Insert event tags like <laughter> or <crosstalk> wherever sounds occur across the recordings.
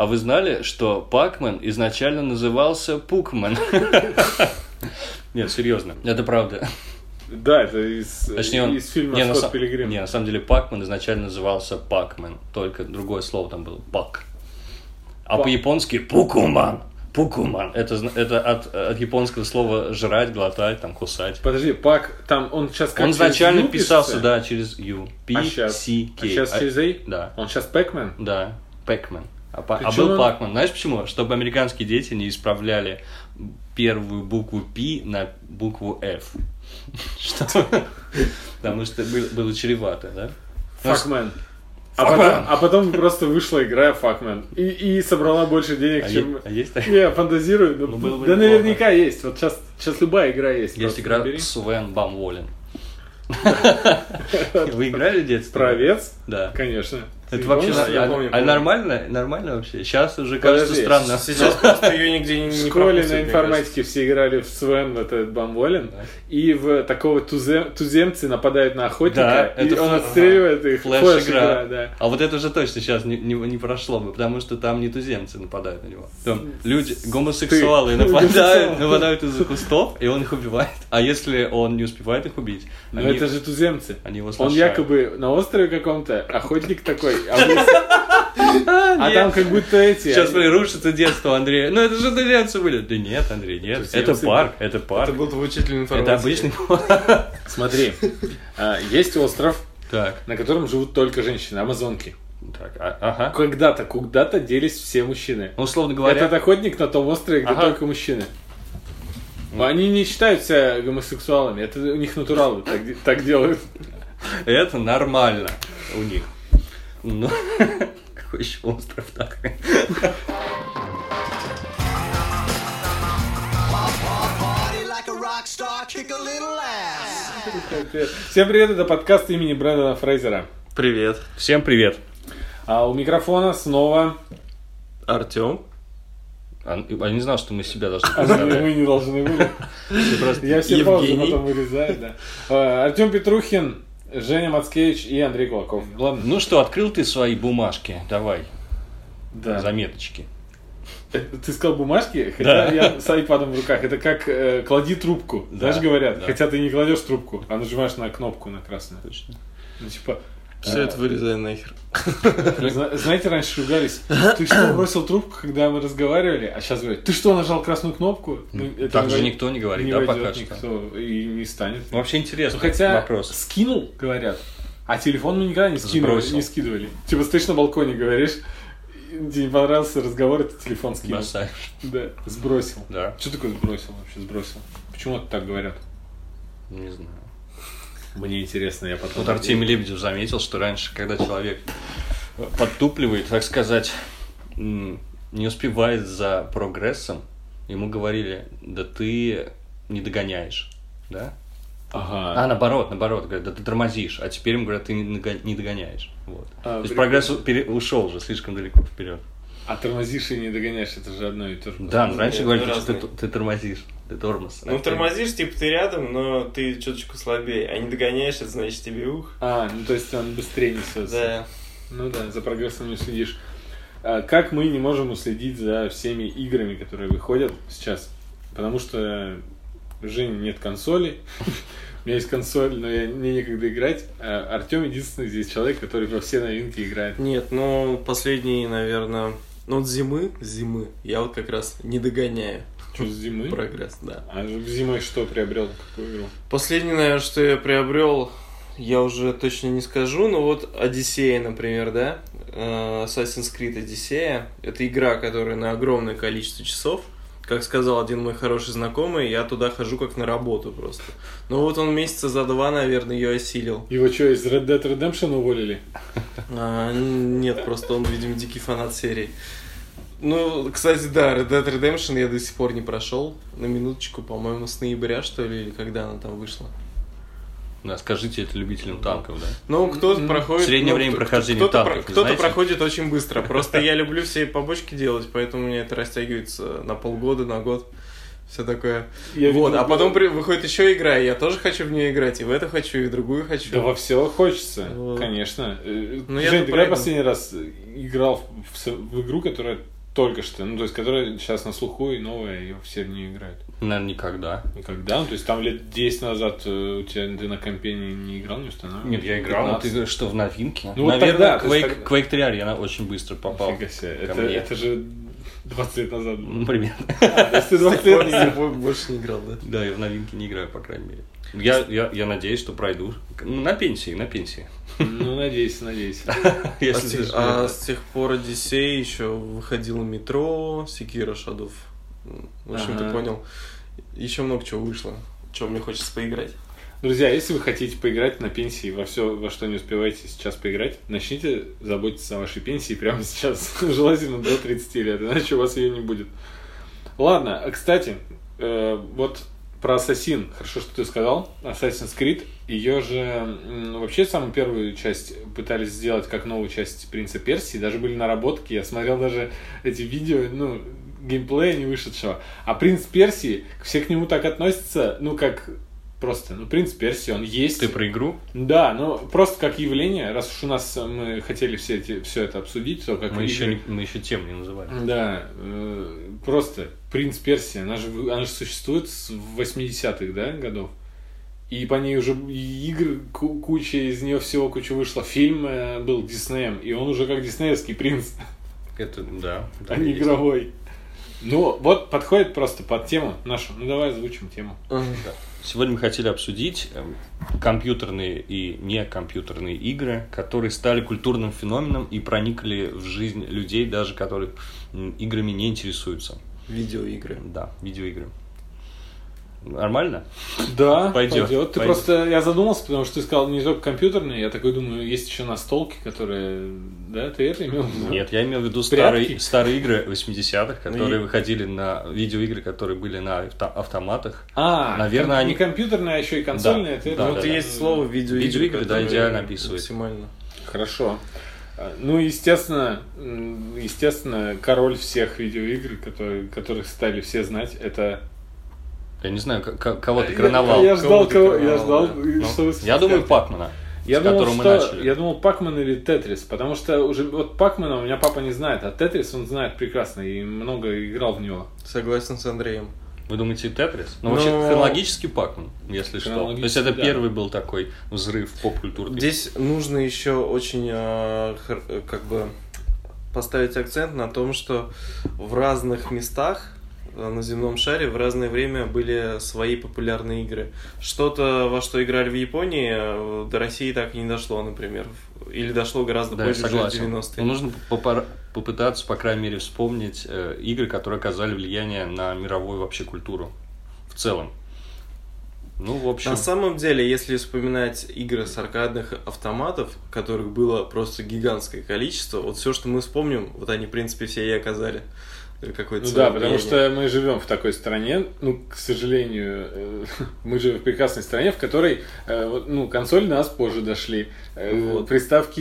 А вы знали, что Пакмен изначально назывался Пукмен? <laughs> Нет, серьезно, это правда. Да, это из, Точнее, он... из фильма не, на, «Скотт са- Пилигрим». не, на самом деле Пакмен изначально назывался Пакмен, только другое слово там было Пак. А Пак. по-японски Пукуман. Пукуман. Это, это от, от японского слова жрать, глотать, там, кусать. Подожди, Пак, там он сейчас как Он изначально писался, пишется? да, через Ю. P, А сейчас? C, А K. сейчас через «А»? Да, Он сейчас Пэкмен? да, Пэкмен. А, а Причем был он- Пакман. Знаешь почему? Чтобы американские дети не исправляли первую букву P на букву F. <laughs> Что? Потому что было, чревато, да? Факмен. А Fuckman. потом, а потом просто вышла игра Факмен. И, и собрала больше денег, А, чем... е- а есть такая? Я фантазирую. но- Ну, было бы да неплохо. наверняка есть. Вот сейчас, сейчас любая игра есть. Есть игра набери. Свен Бамволен. <laughs> Вы играли в детстве? Правец? Да. Конечно. Это вообще я а- помню, а нормально? Нормально вообще? Сейчас уже кажется странно. Сейчас просто ее нигде не, В <laughs> школе на информатике все играли в Свен, в этот Бамволин, и в такого тузе- туземцы нападают на охотника, и это он отстреливает их. Флэш-игра. Да. А вот это уже точно сейчас не, прошло бы, потому что там не туземцы нападают на него. Там люди, гомосексуалы нападают, нападают из-за кустов, и он их убивает. А если он не успевает их убить, они, это же туземцы. они его Он якобы на острове каком-то, охотник такой, а, а там как будто эти... Сейчас смотри, рушится детство Андрея. Ну это же туземцы были. Да нет, Андрей, нет. Это парк, это парк. Это был твой учитель Это информатики. обычный Смотри, а, есть остров, на котором живут только женщины, амазонки. так, а- ага. Когда-то, куда-то делись все мужчины. Ну, условно говоря, Этот охотник на том острове, где Ага. только мужчины. Они не считают себя гомосексуалами, это у них натуралы так, так делают. это нормально у них. Ну, <laughs> какой еще остров так? Всем привет, это подкаст имени Брэндона Фрейзера. Привет. Всем привет. А у микрофона снова... Артем. А, Я не знал, что мы себя должны А представлять. мы не должны были. Я все паузы потом вырезаю, да. А, Артем Петрухин, Женя Мацкевич и Андрей Кулаков. Ладно, ну что, открыл ты свои бумажки? Давай, Да. заметочки. <laughs> Ты сказал бумажки, хотя Да. я с айпадом в руках. Это как э, клади трубку. Да, Знаешь, говорят. да. Хотя ты не кладешь трубку, а нажимаешь на кнопку на красную. Точно. Ну, типа, Все э, это вырезай нахер. зна- Знаете, раньше ругались. Ты что, бросил трубку, когда мы разговаривали? А сейчас говорят, ты что, нажал красную кнопку? Ну, это Так не же никто не говорит, не да, пока что. никто и не станет. Ну, Вообще Ну, интересно. хотя вопрос. скинул, говорят. А телефон мы никогда не скидывали, не скидывали. Типа стоишь на балконе, говоришь, тебе не понравился разговор, ты телефон скинул. Бросаешь. Да, сбросил. Да, Что такое сбросил вообще, сбросил? Почему это так говорят? не знаю. Мне интересно, я потом... Вот Артемий Лебедев заметил, что раньше, когда человек подтупливает, так сказать, не успевает за прогрессом, ему говорили, да ты не догоняешь, да? А Ага. наоборот, наоборот, говорят, да ты тормозишь, а теперь им говорят, ты не догоняешь. Вот. А, То есть прикольно. прогресс пере- ушел уже слишком далеко вперед. А тормозишь и не догоняешь, это же одно и то же. Да, но раньше говорили, ну, что ты, ты тормозишь, ты тормоз. Ну, А ты- тормозишь, типа, ты рядом, но ты чуточку слабее. А не догоняешь, это значит тебе ух. А, ну то есть он быстрее несется. Да. Ну да, за прогрессом не следишь. А как мы не можем уследить за всеми играми, которые выходят сейчас? Потому что у Жени нет консоли. <laughs> У меня есть консоль, но я, мне некогда играть. А Артем единственный здесь человек, который во все новинки играет. Нет, ну, последние, наверное... Ну, вот зимы, зимы, я вот как раз не догоняю Что, с зимы? прогресс, да. А зимой что приобрел? Какую игру? Последнее, наверное, что я приобрел, я уже точно не скажу, но вот Одиссея, например, да, Э, Assassin's Creed Одиссея, это игра, которая на огромное количество часов, как сказал один мой хороший знакомый, я туда хожу как на работу просто. Ну вот он месяца за два, наверное, ее осилил. Его что, из Red Dead Redemption уволили? А, нет, просто он, видимо, дикий фанат серии. Ну, кстати, да, Red Dead Redemption я до сих пор не прошел. На минуточку, по-моему, с ноября, что ли, или когда она там вышла. Да, скажите это любителям танков, да? Ну, кто-то М, проходит... среднее ну, время прохождения кто-то танков, про- Кто-то знаете? проходит очень быстро. <laughs> Просто я люблю все побочки делать, поэтому у меня это растягивается на полгода, на год. Все такое. Я вот, видел, а потом при- выходит еще игра, и я тоже хочу в нее играть, и в это хочу, и в другую хочу. Да во все хочется, Вот. конечно. Э, Ну, я Жень, тут ты когда последний раз играл в, в игру, которая только что, ну, то есть, которая сейчас на слуху и новая, и все в нее играют? Наверное, никогда. Никогда? Ну, то есть, там лет 10 назад э, у тебя ты на компе не, не играл, не устанавливал? Нет, я играл, но 15? ты говоришь, что в новинке. Ну, вот Наверное, тогда, то есть Quake, тогда- Quake 3 Arena очень быстро попал. Нифига себе. Это, мне. это же 20 лет назад. Ну, примерно. А, то есть ты 20 лет не больше не играл, да? Да, я в новинке не играю, по крайней мере. Я, я, я надеюсь, что пройду. Ну, на пенсии, на пенсии. Ну, надеюсь, надеюсь. <laughs> А с, тех, а с тех пор Одиссей еще выходило метро, Секира Шадов. В общем, ты понял. Еще много чего вышло. Чего мне хочется поиграть. Друзья, если вы хотите поиграть на пенсии во все, во что не успеваете сейчас поиграть, начните заботиться о вашей пенсии прямо сейчас. <laughs> Желательно до 30 лет, иначе у вас ее не будет. Ладно, а, кстати, э, вот про Ассасин, хорошо, что ты сказал, Assassin's Creed, ее же вообще самую первую часть пытались сделать как новую часть Принца Персии, даже были наработки, я смотрел даже эти видео, ну, геймплея не вышедшего. А Принц Персии, все к нему так относятся, ну, как просто, ну, Принц Персии, он есть. Ты про игру? Да, ну, просто как явление, раз уж у нас мы хотели все, эти, все это обсудить, то как Мы еще, игры- не- мы еще тем не называли. да, э, просто Принц Персия, она же, она же существует с 80-х, да, годов. И по ней уже игр, ку- куча из нее всего куча вышло. Фильм э, был Диснеем, и он уже как диснеевский принц, Это, да. а не есть. игровой. Ну, вот подходит просто под тему нашу. Ну, давай озвучим тему. Сегодня мы хотели обсудить эм, компьютерные и некомпьютерные игры, которые стали культурным феноменом и проникли в жизнь людей, даже которых м, играми не интересуются. Видеоигры. Да, видеоигры. Нормально? Да, Пойдет, Ты пойдет. просто, я задумался, потому что ты сказал не только компьютерные, я такой думаю, есть еще настолки, которые, да, ты это имел в виду? Нет, я имел в виду Прятки? старые, старые игры 80-х, которые Ну и- выходили на видеоигры, которые были на авто- автоматах. А, Наверное, ком- они- не компьютерные, а еще и консольные. Да, ты да, это- ну, да, вот да. есть слово видеоигры. Видеоигры, да, идеально описывает. Максимально. Хорошо. А, Ну, естественно, естественно, король всех видеоигр, которые, которых стали все знать, это... Я не знаю, кого ты Я- короновал. Я, ждал, Кого я ждал, Ну, что вы я думаю, Пакмана, Я с думал, которого мы что, начали. я думал Пакман или Тетрис, потому что уже вот Пакмана у меня папа не знает, а Тетрис он знает прекрасно и много играл в него. Согласен с Андреем. Вы думаете, Тетрис? Ну, Но- вообще, хронологически Пакман, если что. То есть, это да. первый был такой взрыв поп-культуры. Здесь нужно еще очень э, э, как бы поставить акцент на том, что в разных местах э, на земном шаре в разное время были свои популярные игры. Что-то, во что играли в Японии, до России так и не дошло, например. Или дошло гораздо Да, в согласен. 90-е. Но нужно попытаться, по крайней мере, вспомнить э, игры, которые оказали влияние на мировую вообще культуру в целом. Ну, в общем, На самом деле, если вспоминать игры с аркадных автоматов, которых было просто гигантское количество, вот все, что мы вспомним, вот они, в принципе, все и оказали какое-то Ну да, потому что мы живем в такой стране, ну, к сожалению, э, <laughs> мы живем в прекрасной стране, в которой, э, ну, консоли до нас позже дошли. Э, Вот. Приставки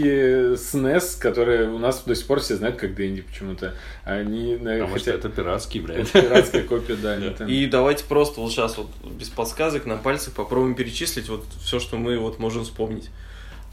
SNES, которые у нас до сих пор все знают как Дэнди почему-то. Они, э, потому что хотя- это пиратский бренд. это пиратская копия, да. Nintendo. И давайте просто вот сейчас вот без подсказок на пальцах попробуем перечислить вот все, что мы вот можем вспомнить.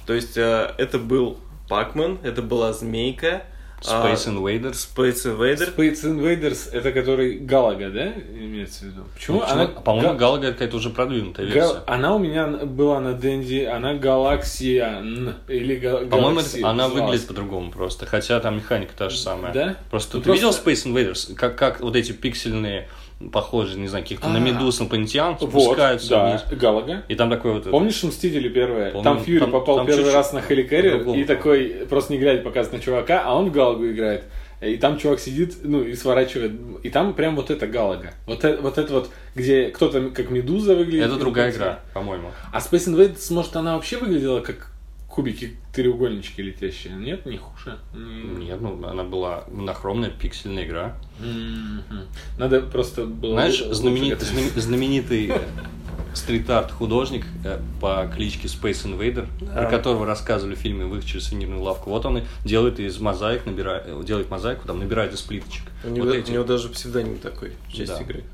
То есть это был Пакман, это была Змейка, Space Invaders. Space Invader. Space Invaders это который Галага, да, имеется в виду? Почему? Ну, почему? Она, По-моему, Га- Галага какая-то уже продвинутая Гал- версия. Она у меня была на Дэнди, она Галаксия или Га- По-моему, это- она называлась. выглядит по-другому просто, хотя там механика та же самая. Да? Просто Ну, ты видел просто- Space Invaders? Как, как вот эти пиксельные, похожие, не знаю, каких-то на А. медуз инопланетян Вот, спускаются да, вниз. Галага. И там такой вот... Помнишь Мстители первые? Помню. Там Фьюри Там- попал там первый чуть-чуть раз на по-другому. и такой, просто не глядя, показывает на чувака, а он в Галагу играет. И там чувак сидит, ну, и сворачивает. И там прям вот это Галага. Вот это вот, это вот где кто-то как Медуза выглядит. Это другая игра, по-моему. А Space Invaders, может, она вообще выглядела как кубики, треугольнички летящие? Нет, не хуже. Нет, ну она была монохромная пиксельная игра. Мгм. Надо просто было... Знаешь, знаменит- знаменитый э, стрит-арт художник э, по кличке Space Invader, Да. про которого рассказывали в фильме «Выход через сувенирную лавку». Вот он и делает из мозаик, набирает, делает мозаику, там, набирает из плиточек. У него, Вот у эти. него даже псевдоним такой в части Да. игры.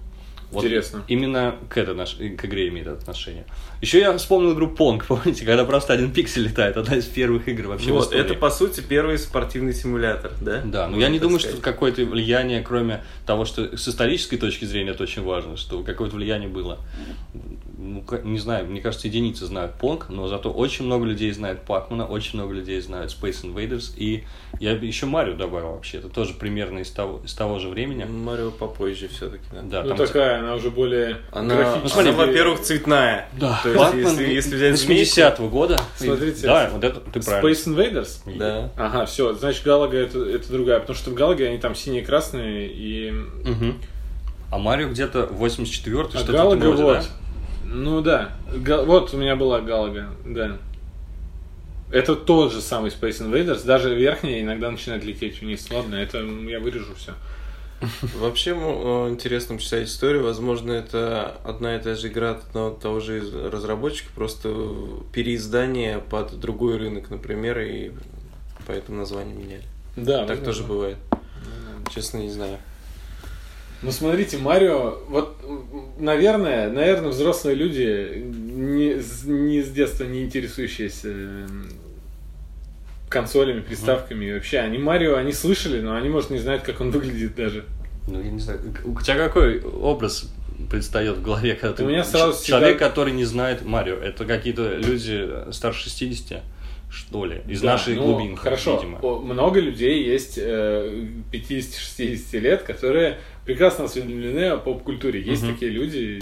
Вот Интересно. Именно к, этой наш- к игре имеет отношение. Еще я вспомнил игру Pong, <laughs> помните, когда просто один пиксель летает, одна из первых игр вообще в Вот, истории. это, по сути, первый спортивный симулятор, да? Да, но Можно я не думаю, сказать. что какое-то влияние, кроме того, что с исторической точки зрения это очень важно, что какое-то влияние было. Ну, не знаю, мне кажется, единицы знают Понг, но зато очень много людей знает Пакмана, очень много людей знает Space Invaders, и я бы еще Марио добавил вообще, это тоже примерно из того, из того же времени. Марио попозже все-таки, да. Да, Ну там такая, она уже более Она, графически. Ну, смотри, она, во-первых, цветная. Да, То есть, Пакман если, если взять змейку, 80-го года. Смотрите, да, вот это ты правильно. Space Invaders? Да. Ага, все, значит, Галага это, это другая, потому что в Галаге они там синие-красные и... Мгм. А Марио где-то 84-й, А что-то Галага вроде, вот. да? Ну да, Га- вот у меня была Галага, да. Это тот же самый Space Invaders, даже верхняя иногда начинает лететь вниз. Ладно, это я вырежу все. Вообще э, интересно почитать историю. Возможно, это одна и та же игра от одного того же разработчика, просто переиздание под другой рынок, например, и поэтому название меняли. Да, так возможно. тоже бывает. Честно, не знаю. Ну смотрите, Марио, вот, наверное, наверное, взрослые люди, не, с- не с детства не интересующиеся м, консолями, приставками и вообще, они Марио, они слышали, но они, может, не знают, как он выглядит даже. Ну, я не знаю. У тебя какой образ предстает в голове, когда ты... У меня сразу Человек, всегда- который не знает Марио. Это какие-то люди старше 60, что ли, из Да, нашей ну, глубинки, Хорошо, видимо. Много людей есть э, 50-60 лет, которые прекрасно осведомлены о поп-культуре. Есть Мгм. такие люди,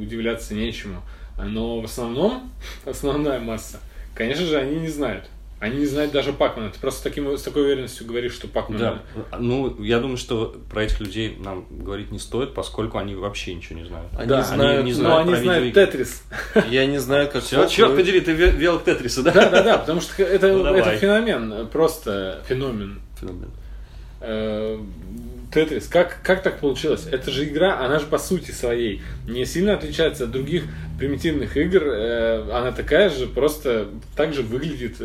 удивляться нечему. Но в основном, <laughs> основная масса, конечно же, они не знают. Они не знают даже Пакмана. Ты просто таким, с такой уверенностью говоришь, что Пакман... Да. Ну, я думаю, что про этих людей нам говорить не стоит, поскольку они вообще ничего не знают. Они Да, знают, не Но знают они про знают видеоигры. Тетрис. <laughs> я не знаю, как Все, черт но- подери, ты ве- вел к Тетрису, да? Да, да, да, потому что это, Ну, это феномен, просто феномен. Феномен. Э, Тетрис, как, как так получилось? Это же игра, она же по сути своей не сильно отличается от других примитивных игр. э, Она такая же, просто так же выглядит.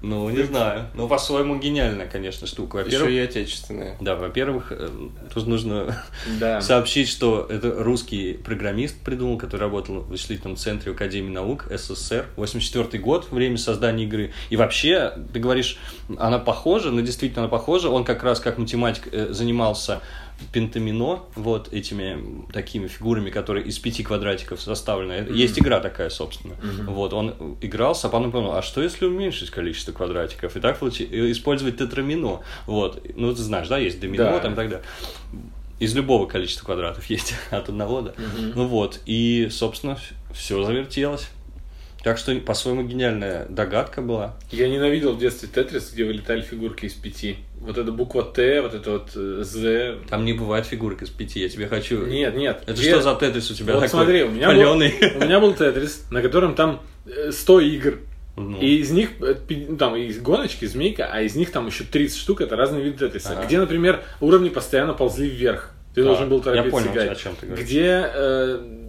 Ну, не знаю. Ну, по-своему гениальная, конечно, штука. Во-первых, Еще и отечественные. да, во-первых, э, тут нужно <laughs> Да. сообщить, что это русский программист придумал, который работал в вычислительном центре Академии наук СССР. 84 год, время создания игры. И вообще, ты говоришь, она похожа, но действительно она похожа. Он как раз как математик э, занимался пентамино, вот этими такими фигурами, которые из пяти квадратиков составлены. Есть игра такая, собственно. Вот, он игрался, а потом понял, а что если уменьшить количество квадратиков? И так и использовать тетрамино. Вот, ну ты знаешь, да, есть домино Да. там и так далее. Из любого количества квадратов <laughs> есть от одного, да. Ну вот, и, собственно, все завертелось. Так что по-своему гениальная догадка была. Я ненавидел в детстве Тетрис, где вылетали фигурки из пяти. Вот эта буква Т, вот это вот э, З. Там не бывает фигурок из пяти, я тебе хочу... Нет, нет. Это Где- что за тетрис у тебя Вот такой смотри, у меня, был, <laughs> у меня был Тетрис, на котором там э, 100 игр. Ну. И из них, э, там, есть гоночки, змейка, а из них там еще 30 штук, это разные виды тетриса. Ага. Где, например, уровни постоянно ползли вверх. Ты Да, должен был я торопиться понял, играть. о чем ты говоришь. Где... э,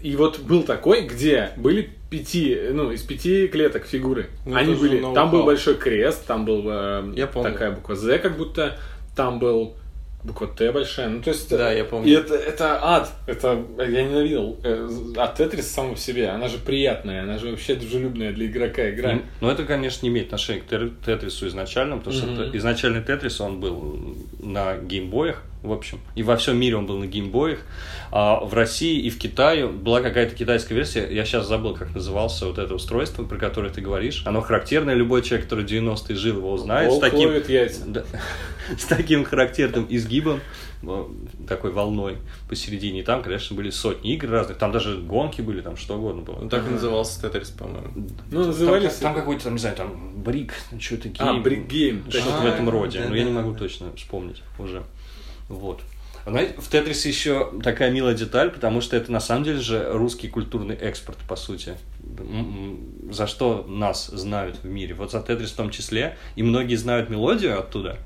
и вот был такой, где были пяти, ну, из пяти клеток фигуры. Ну, Они были... Там был большой крест, там был э, Я помню. такая буква З, как будто, там был буква Т большая. Ну, то есть... Да, я помню. И это, это ад. Это я ненавидел. Э, А Тетрис сам по себе, она же приятная, она же вообще дружелюбная для игрока игра. Ну, ну, это, конечно, не имеет отношения к Тетрису изначально, потому что Мгм. это- изначальный Тетрис, он был на геймбоях, в общем, и во всем мире он был на геймбоях. А в России и в Китае была какая-то китайская версия, я сейчас забыл, как назывался вот это устройство, про которое ты говоришь. Оно характерное, любой человек, который 90-е жил, его узнает. С Волк таким, ловит яйца. да, с таким характерным изгибом, такой волной посередине. И там, конечно, были сотни игр разных, там даже гонки были, там что угодно было. Ну, так и назывался Тетрис, по-моему. Ну, назывались... Там, там какой-то, там, не знаю, там брик, что-то А, гейм. Brick Game. Что-то в А, этом роде. Но я не могу точно вспомнить уже. Вот. В Тетрисе еще такая милая деталь, потому что это на самом деле же русский культурный экспорт, по сути. М, м, За что нас знают в мире. Вот за Тетрис в том числе. И многие знают мелодию оттуда.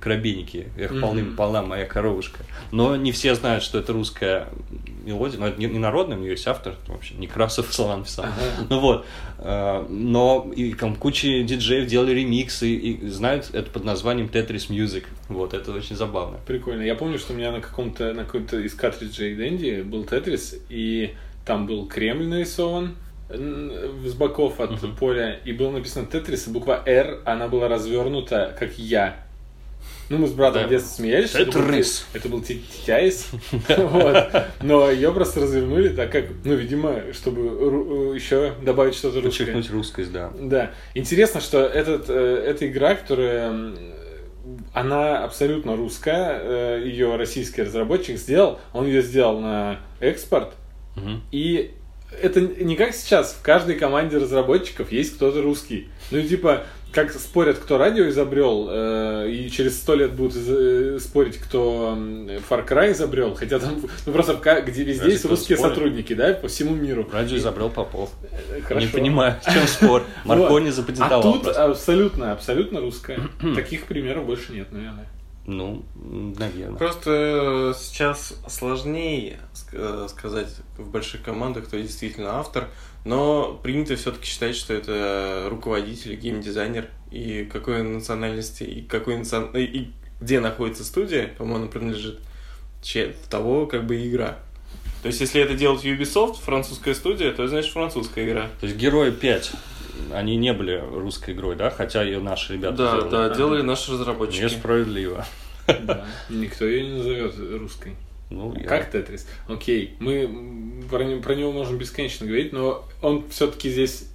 Коробейники, их полным полна моя коровушка. Но не все знают, что это русская мелодия, но это не, не народная, у нее есть автор, вообще Некрасов слова написал. Ну вот, э, но и там куча диджеев делали ремиксы и знают это под названием Tetris Music. Вот, это очень забавно. Прикольно. Я помню, что у меня на каком-то, на какой-то из картриджей Дэнди был Тетрис, и там был Кремль нарисован с боков от Мгм. поля, и было написано Тетрис, и буква R, она была развернута, как я. Ну, мы с братом Да. в детстве смеялись, что это был, Тетрис. это был ти- Титяис. <laughs> Вот. Но ее просто развернули так как, ну, видимо, чтобы еще добавить что-то русское. Подчеркнуть русскость, да. Да. Интересно, что этот, э, эта игра, которая она абсолютно русская, э, ее российский разработчик сделал, он ее сделал на экспорт, Мгм. и это не как сейчас, в каждой команде разработчиков есть кто-то русский. Ну, типа, как спорят, кто радио изобрел, э, и через сто лет будут из- э, спорить, кто м, Far Cry изобрел, хотя там, ну, просто где везде Разве есть русские спорит? сотрудники, да, по всему миру. Радио изобрел Попов. Э, Не хорошо. понимаю, в чем спор. <laughs> Маркони запатентовал А тут абсолютно, абсолютно русская. Таких примеров больше нет, наверное. Ну, наверное. Просто э, сейчас сложнее э, сказать в больших командах, кто действительно автор, но принято все-таки считать, что это руководитель, геймдизайнер, и какой национальности, и какой национ- и- где находится студия, кому она принадлежит, че- того как бы игра. То есть, если это делать Ubisoft, французская студия, то значит французская игра. То есть Герои 5, они не были русской игрой, да? Хотя ее наши ребята Да, делали. да, делали наши разработчики. Несправедливо. Да. <laughs> Никто ее не назовет русской. Ну, я- Как Тетрис? Окей, мы про, не- про него можем бесконечно говорить, но он все-таки здесь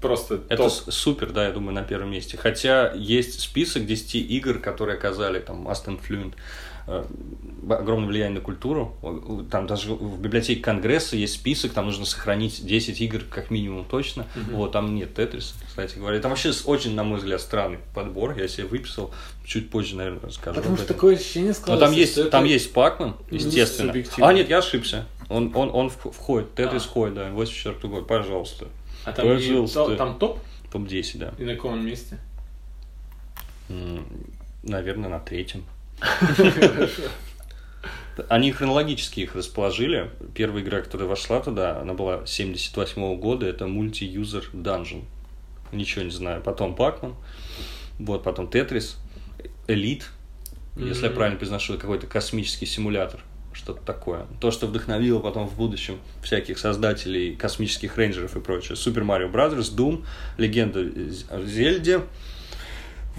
просто Это топ. с- супер, да, я думаю, на первом месте. Хотя есть список 10 игр, которые оказали там Aston Fluent огромное влияние на культуру. Там даже в библиотеке Конгресса есть список, там нужно сохранить 10 игр как минимум точно. Вот, там нет Тетриса, кстати говоря. Там вообще очень, на мой взгляд, странный подбор. Я себе выписал, чуть позже, наверное, расскажу. Потому что такое ощущение Но складывается. там есть, что там это- есть Пакман, естественно. А, нет, я ошибся. Он, он, он входит, Тетрис А. входит, да, 84 год, пожалуйста. А там, и Пожалуйста. то- там топ? Топ-10, да. И на каком месте? Наверное, на третьем. Они хронологически их расположили. Первая игра, которая вошла туда, она была 78 года, это Multi-User Dungeon. Ничего не знаю. Потом Пакман, вот, потом Тетрис, Элит, если я правильно произношу, это какой-то космический симулятор, что-то такое. То, что вдохновило потом в будущем всяких создателей космических рейнджеров и прочее. Super Mario Bros., Doom, Легенда о Зельде,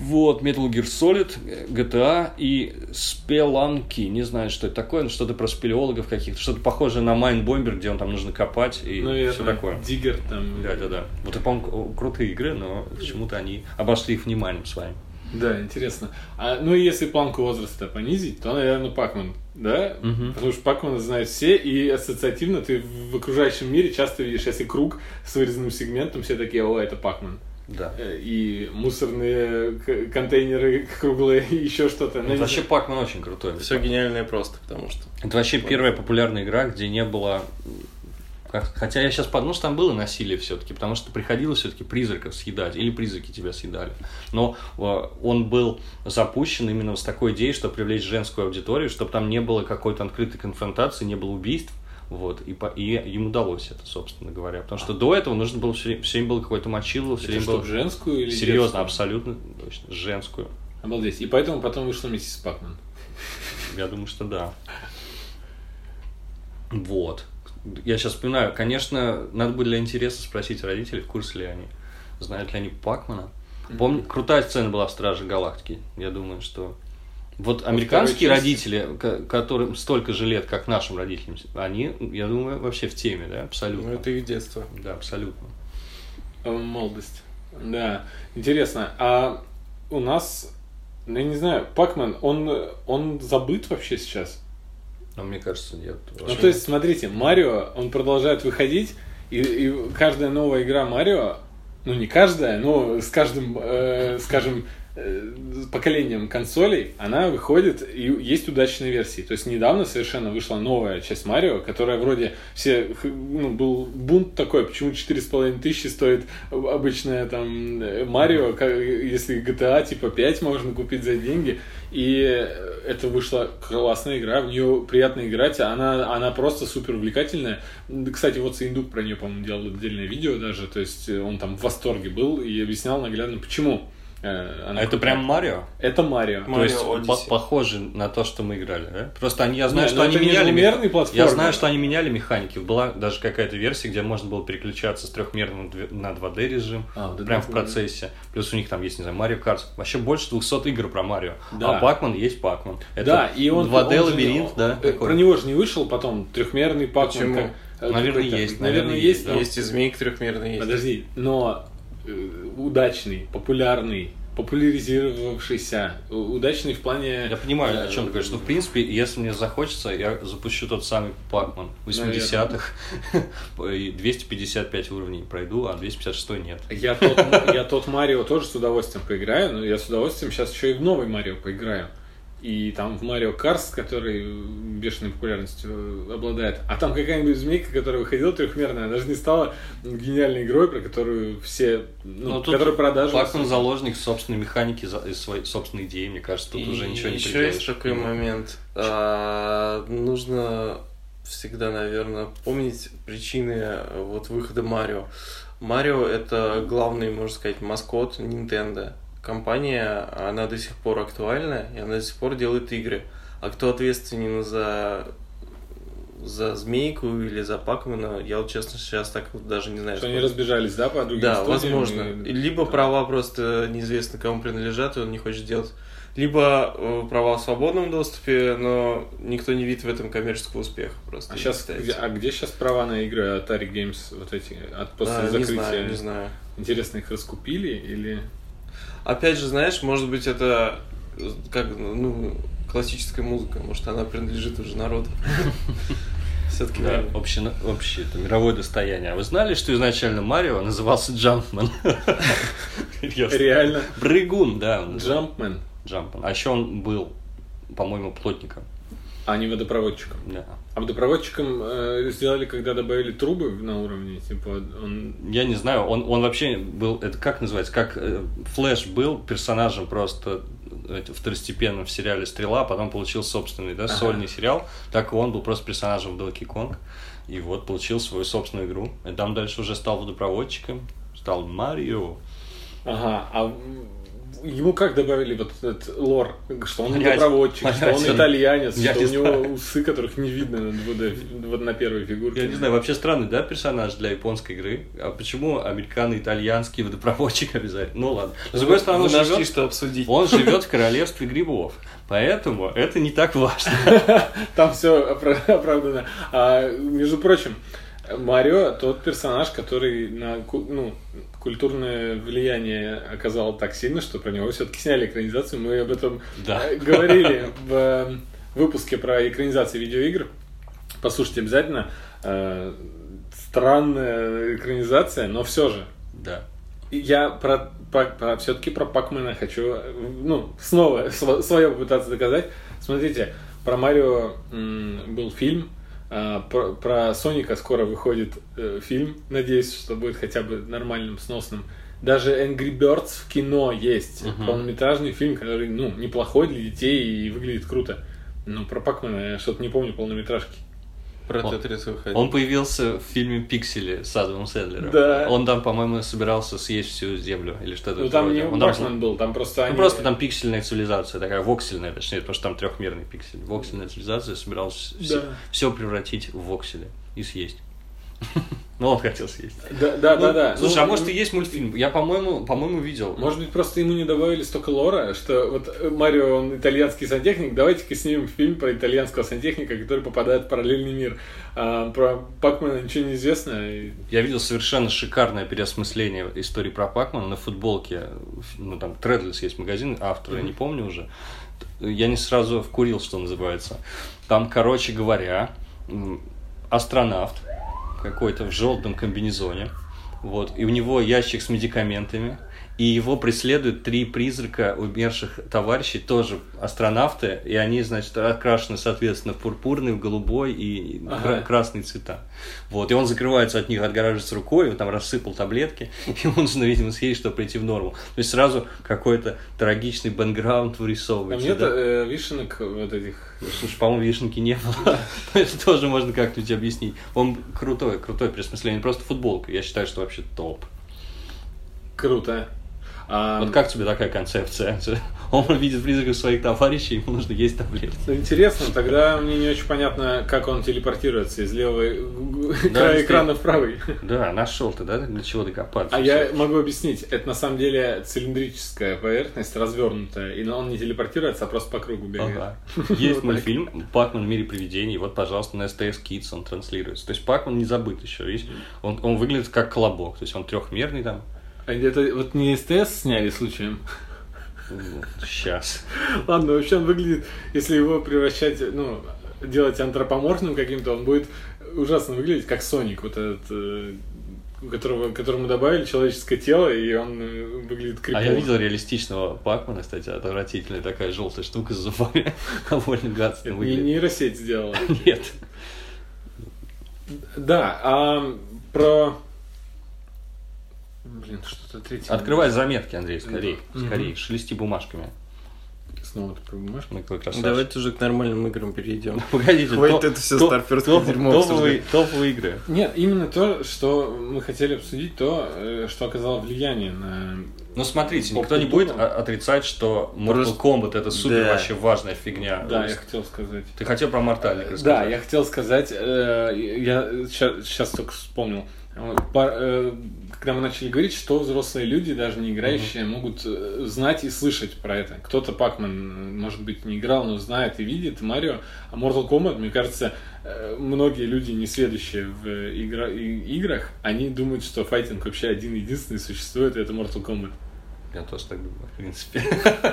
вот, Metal Gear Solid, GTA и Спеланки. Не знаю, что это такое, но что-то про спелеологов каких-то, что-то похожее на Майнбомбер, где он там нужно копать и Ну, все такое. Диггер там. Да, да, да. Вот это, по-моему, крутые игры, но почему-то они обошли их вниманием своим. Да, интересно. А, ну, и если планку возраста понизить, то, наверное, Пакман, да? Мгм. Потому что Пакмана знают все, и ассоциативно ты в окружающем мире часто видишь, если круг с вырезанным сегментом, все такие, о, это Пакман. Да. Э, И мусорные контейнеры <laughs> круглые, и еще что-то. Ну, Это вообще. Пакман очень крутой. Все гениальное просто, потому что. Это вообще первая популярная игра, где не было... Хотя я сейчас подумал, что там было насилие все-таки, потому что приходилось все-таки призраков съедать, или призраки тебя съедали. Но э, он был запущен именно с такой идеей, чтобы привлечь женскую аудиторию, чтобы там не было какой-то открытой конфронтации, не было убийств. Вот, и, по- и им удалось это, собственно говоря. Потому что до этого нужно было все, время было какое-то мочило, все Это время что, было... женскую или Серьезно, детскую? абсолютно точно, женскую. Обалдеть. И поэтому потом вышла миссис Пакман. Я думаю, что да. Вот. Я сейчас вспоминаю, конечно, надо бы для интереса спросить родителей, в курсе ли они, знают ли они Пакмана. Помню, крутая сцена была в Страже Галактики. Я думаю, что вот американские родители, ко- которым столько же лет, как нашим родителям, они, я думаю, вообще в теме, да, абсолютно. Ну, это их детство. Да, абсолютно. Э, Молодость. Да. Интересно. А у нас, ну, я не знаю, Пакман, он, он забыт вообще сейчас? Но мне кажется, нет. Ну, то есть, смотрите, Марио, он продолжает выходить, и, и каждая новая игра Марио, ну, не каждая, но с каждым, э, скажем, э, поколением консолей, она выходит, и есть удачные версии. То есть недавно совершенно вышла новая часть Марио, которая вроде все, ну, был бунт такой, почему 4,5 тысячи стоит обычная там э, Марио, ка- если GTA типа 5 можно купить за деньги. И это вышла классная игра, в нее приятно играть, она, она просто супер увлекательная. Кстати, вот Саиндук про нее, по-моему, делал отдельное видео даже, то есть он там в восторге был и объяснял наглядно, почему. Э, она А это крутая. прям Марио? Это Марио. То есть по- похоже на то, что мы играли, да? Просто они, я знаю, Не, что ну они это меняли. мех-. Я знаю, что они меняли механики. Была даже какая-то версия, где можно было переключаться с трехмерным две- на 2D режим. А, это прям в процессе. Плюс у них там есть, не знаю, Марио Карт. Вообще больше 200 игр про Марио. Да. А Пакман есть Пакман. Это да, и он 2D он же- лабиринт, да. э, такой. Про него же не вышел потом трехмерный пак. Почему? Наверное, есть, Наверное, наверное, есть. есть, да. Есть и змейк трехмерный есть. Подожди, но э, удачный, популярный, популяризировавшийся, у- удачный в плане... Я понимаю, о э, чем ты говоришь. Ну, в принципе, если мне захочется, я запущу тот самый Пакман 80-х. <laughs> И 255 уровней пройду, а 256 нет. Я тот, я тот Марио тоже с удовольствием поиграю, но я с удовольствием сейчас еще и в новый Марио поиграю. И там в Марио Карс, который бешеной популярностью обладает. А там какая-нибудь змейка, которая выходила трехмерная, она же не стала гениальной игрой, про которую все, ну, Ну, тут которая продажи... Пакман заложник собственной механики, своей собственной идеи, мне кажется, тут И уже ничего не еще приделаешь. есть такой момент. А, нужно всегда, наверное, помнить причины э, вот выхода Марио. Марио это главный, можно сказать, маскот Nintendo. Компания, она до сих пор актуальна, и она до сих пор делает игры. А кто ответственен за за змейку или за Пакмана, я вот честно сейчас так вот даже не знаю. Что они сколько. разбежались, да, по другим Да, студиям возможно. и- Либо Да. права просто неизвестно кому принадлежат, и он не хочет делать. Либо э, права в свободном доступе, но никто не видит в этом коммерческого успеха просто. А сейчас, где, а где сейчас права на игры Atari Games вот эти от после А, не закрытия? знаю, не знаю. Интересно, их раскупили или? Опять же, знаешь, может быть, это как, ну, классическая музыка, может, она принадлежит уже народу. <laughs> Все-таки Да, общее, общее это мировое достояние. А вы знали, что изначально Марио назывался Джампман? <laughs> Серьезно. Реально. Прыгун, да. Джампмен, Джампман. А еще он был, по-моему, плотником. а не водопроводчиком. Да. А водопроводчиком э, сделали, когда добавили трубы на уровне, типа он. Я не знаю, он, он вообще был, это как называется, как э, Флэш был персонажем просто э, второстепенным в сериале «Стрела», а потом получил собственный, да, Ага. сольный сериал, так и он был просто персонажем в Donkey Kong, и вот получил свою собственную игру. И там дальше уже стал водопроводчиком, стал Марио. Ага, а ему как добавили вот этот лор, что он Понять, водопроводчик, что понять. он итальянец, Я что у него знаю. усы, которых не видно на, 2D, вот на первой фигурке. Я не знаю, вообще странный, да, персонаж для японской игры? А почему американо-итальянский водопроводчик <laughs> обязательно? Ну ладно. Но, с другой стороны, он живет, что обсудить. он <laughs> живет в королевстве грибов, поэтому это не так важно. <laughs> Там все оправдано. А, между прочим, Марио тот персонаж, который на ку- ну, культурное влияние оказал так сильно, что про него все-таки сняли экранизацию. Мы об этом Да. э, говорили в э, выпуске про экранизации видеоигр. Послушайте обязательно. Э, Странная экранизация, но все же. Да. Я про, все-таки про Пакмена хочу, ну, снова свое попытаться доказать. Смотрите, про Марио был фильм, а, про, про Соника скоро выходит э, фильм, надеюсь, что будет хотя бы нормальным, сносным. Даже Angry Birds в кино есть, Мгм. полнометражный фильм, который, ну, неплохой для детей и выглядит круто. Ну, про Пакмена я что-то не помню полнометражки. Про Он- Тетрис выходил. Он появился в фильме «Пиксели» с Адамом Сэндлером. Да. Он там, по-моему, собирался съесть всю землю или что-то Ну, там вроде. не Он там- Пакмен был, там просто Ну, они... просто там пиксельная цивилизация, такая воксельная, точнее, потому что там трехмерный пиксель. Воксельная цивилизация собиралась все, Да. превратить в воксели и съесть. Ну, он хотел съесть. Да, да, да, да. Слушай, Ну, а может и есть мультфильм? Я, по-моему, по-моему, видел. Может быть, просто ему не добавили столько лора, что вот э, Марио, он итальянский сантехник, давайте-ка снимем фильм про итальянского сантехника, который попадает в параллельный мир. А про Пакмана ничего не известно. и- Я видел совершенно шикарное переосмысление истории про Пакмана на футболке. Ну, там, Тредлис есть магазин, автора я не помню уже. Я не сразу вкурил, что называется. Там, короче говоря, астронавт какой-то в желтом комбинезоне. Вот, и у него ящик с медикаментами, и его преследуют три призрака умерших товарищей, тоже астронавты, и они, значит, окрашены, соответственно, в пурпурный, в голубой и Ага. кра- красный цвета. Вот, и он закрывается от них, отгораживается рукой, он там рассыпал таблетки, <laughs> ему нужно, видимо, съесть, чтобы прийти в норму. То есть сразу какой-то трагичный бэкграунд Там вырисовывается. нет да? э, вишенок вот этих. Слушай, по-моему, вишенки не было. <laughs> Это тоже можно как-нибудь объяснить. Он крутой, крутой пересмысление, просто футболка. Я считаю, что вообще топ. Круто. А, Вот как тебе такая концепция? <laughs> Он видит призраков своих товарищей, ему нужно есть таблетки. ну, Интересно, тогда мне не очень понятно, как он телепортируется из левого края действительно. экрана в правый. Да, нашел ты, да? Для чего докопаться? А я могу объяснить, это на самом деле цилиндрическая поверхность, развернутая, и он не телепортируется, а просто по кругу бегает. Ага. <laughs> Есть мультфильм «Пакман в мире привидений». Вот, пожалуйста, на STS Kids он транслируется. То есть Пакман не забыт еще. Видишь? Он, он выглядит как колобок. То есть он трехмерный там. А это вот не СТС сняли случаем? Сейчас. Ладно, вообще он выглядит, если его превращать, ну, делать антропоморфным каким-то, он будет ужасно выглядеть, как Соник, вот этот, э, которого, которому добавили человеческое тело, и он э, выглядит крипово. А я видел реалистичного Пакмана, кстати, отвратительная такая желтая штука с зубами. <laughs> Довольно гадственно Это не выглядит. нейросеть сделала. <laughs> Нет. Да, а про... Блин, что-то третье. Открывай заметки, Андрей, скорее. Мгм. Скорее. Шелести бумажками. Снова ты про бумажку. Ну. Давайте уже к нормальным играм перейдем. <laughs> Погодите. Хватит топ- это топ- старперское топ- дерьмо топовые- Топовые игры. Нет, именно то, что мы хотели обсудить, то, э, что оказало влияние на... Ну, смотрите, никто не будет отрицать, что Mortal Просто- Kombat это супер Да. вообще важная фигня. Да, я хотел сказать. Ты хотел про Мортальник рассказать? Да, я хотел сказать, э, я сейчас, только вспомнил. Когда мы начали говорить, что взрослые люди, даже не играющие, могут э, знать и слышать про это. Кто-то Пакман, э, может быть, не играл, но знает и видит Марио. А Mortal Kombat, мне кажется, э, многие люди, не следующие в игра- играх, они думают, что файтинг вообще один единственный существует, и это Mortal Kombat. Я тоже так думаю, в принципе.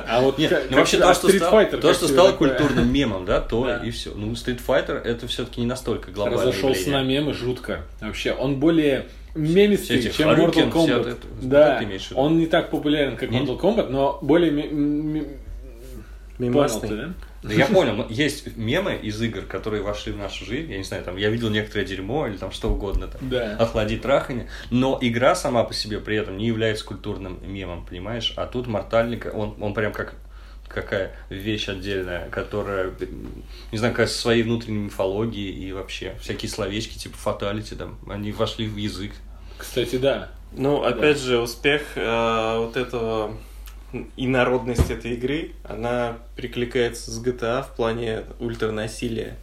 А вот Нет, как- ну вообще то, что, стал- Fighter, то, что стало такое? культурным мемом, да, то Да. и все. Ну, Street Fighter это все-таки не настолько глобальное разошелся на явление. мемы жутко. Вообще, он более мемистый, Все эти чем Mortal Kombat. вся это- да, что ты имеешь в виду? он не так популярен, как Не? Mortal Kombat, но более... ме- м- м- Понял Мимасный. ты, да? Да я понял, есть мемы из игр, которые вошли в нашу жизнь. Я не знаю, там я видел некоторое дерьмо или там что угодно там. Да. Охладить трахание. Но игра сама по себе при этом не является культурным мемом, понимаешь? А тут Мортальник, он, он прям как какая вещь отдельная, которая, не знаю, какая со своей внутренней мифологией и вообще всякие словечки типа фаталити там, они вошли в язык. Кстати, да. Ну, опять же, успех э, вот этого и народность этой игры, она прикликается с GTA в плане ультранасилия.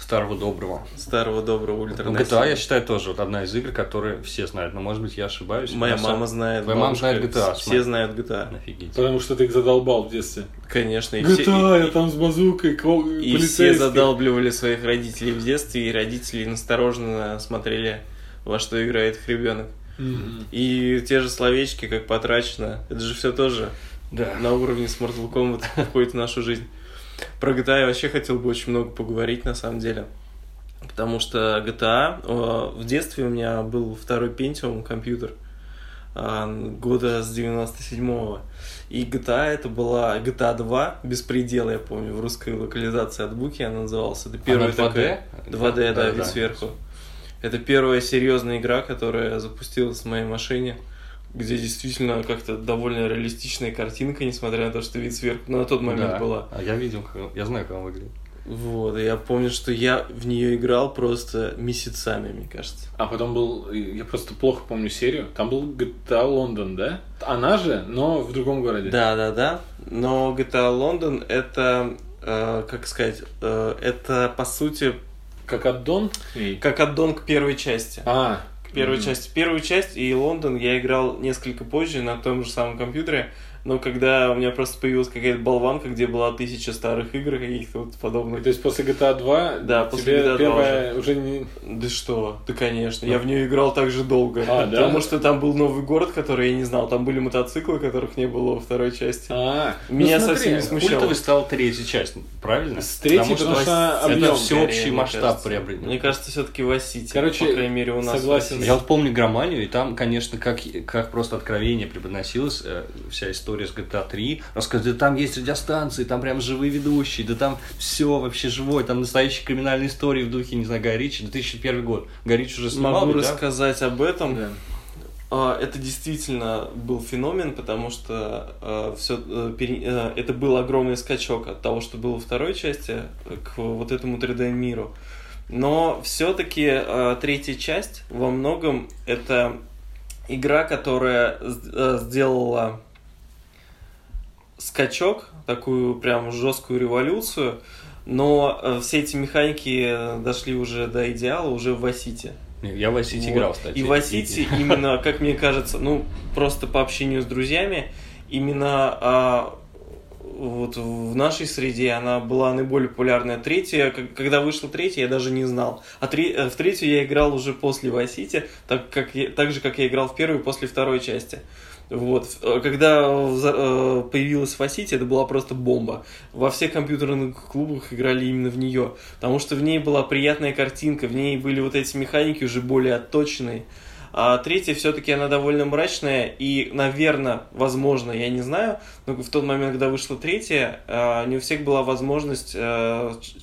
Старого доброго. Старого доброго Ну, ультранасилия. GTA, я считаю, тоже вот одна из игр, которые все знают, но, может быть, я ошибаюсь. Моя мама знает. Твоя мама знает GTA, Все смотри. знают GTA. Офигеть. Потому что ты их задолбал в детстве. Конечно. И все, GTA, и- я там с базукой, ко- и все задалбливали своих родителей в детстве, и родители настороженно смотрели, во что играет их ребенок. Мгм. И те же словечки, как потрачено, это же все тоже Да. на уровне с Mortal Kombat <laughs> входит в нашу жизнь. Про GTA я вообще хотел бы очень много поговорить, на самом деле. Потому что GTA... э, В детстве у меня был второй Pentium компьютер э, года с 97-го. И GTA это была GTA 2, Беспредел, я помню, в русской локализации от Буки она называлась. Это первая Она 2D? такая... 2D, да, Да, вид да. сверху. Это первая серьезная игра, которая запустилась в моей машине, где действительно как-то довольно реалистичная картинка, несмотря на то, что вид сверху на тот момент Да. была. А я видел, как- я знаю, как он выглядит. Вот, и я помню, что я в нее играл просто месяцами, мне кажется. А потом был, я просто плохо помню серию, там был GTA Лондон, да? Она же, но в другом городе. Да, да, да. Но GTA Лондон это, э, как сказать, э, это по сути Как аддон? как аддон к первой части. А, Первой мгм. части. Первую часть и Лондон я играл несколько позже на том же самом компьютере. Но когда у меня просто появилась какая-то болванка, где была тысяча старых игр каких-то вот подобных. То есть после GTA 2 Да, после тебе GTA 2 первая уже не... Да что, да конечно, я в нее играл так же долго. А, да? Потому что там был новый город, который я не знал, там были мотоциклы, которых не было во второй части. А, Меня ну, смотри, совсем не смущало. Культовый стал третья часть, правильно? С третьей, потому что это объем всеобщий скорее, мне масштаб приобретен. Мне кажется, все-таки в Сити. Короче, по крайней мере, у нас согласен. Я вот помню громанию, и там, конечно, как, как просто откровение преподносилась э, вся история с GTA 3. Рассказывают, да там есть радиостанции, там прям живые ведущие, да там все вообще живое, там настоящие криминальные истории в духе, не знаю, Гай Ричи, 2001 год. Гай Ричи уже снимал, Могу да? рассказать об этом. Да. А, Это действительно был феномен, потому что все, это был огромный скачок от того, что было во второй части, э, к вот этому 3D миру. Но все-таки третья часть во многом это игра, которая э, сделала скачок, такую прям жесткую революцию, но э, все эти механики дошли уже до идеала уже в Васите. Не, Я в City Вот. играл, кстати. И в City <laughs> именно, как мне кажется, ну, просто по общению с друзьями, именно а, вот в нашей среде она была наиболее популярная. Третья, когда вышла третья, я даже не знал. А три- э, в третью я играл уже после City, так, как я- так же, как я играл в первую после второй части. Вот. Э, Когда э, появилась City, это была просто бомба. Во всех компьютерных клубах играли именно в нее. Потому что в ней была приятная картинка, в ней были вот эти механики уже более отточенные. А третья все-таки она довольно мрачная, и, наверное, возможно, я не знаю, но в тот момент, когда вышла третья, э, не у всех была возможность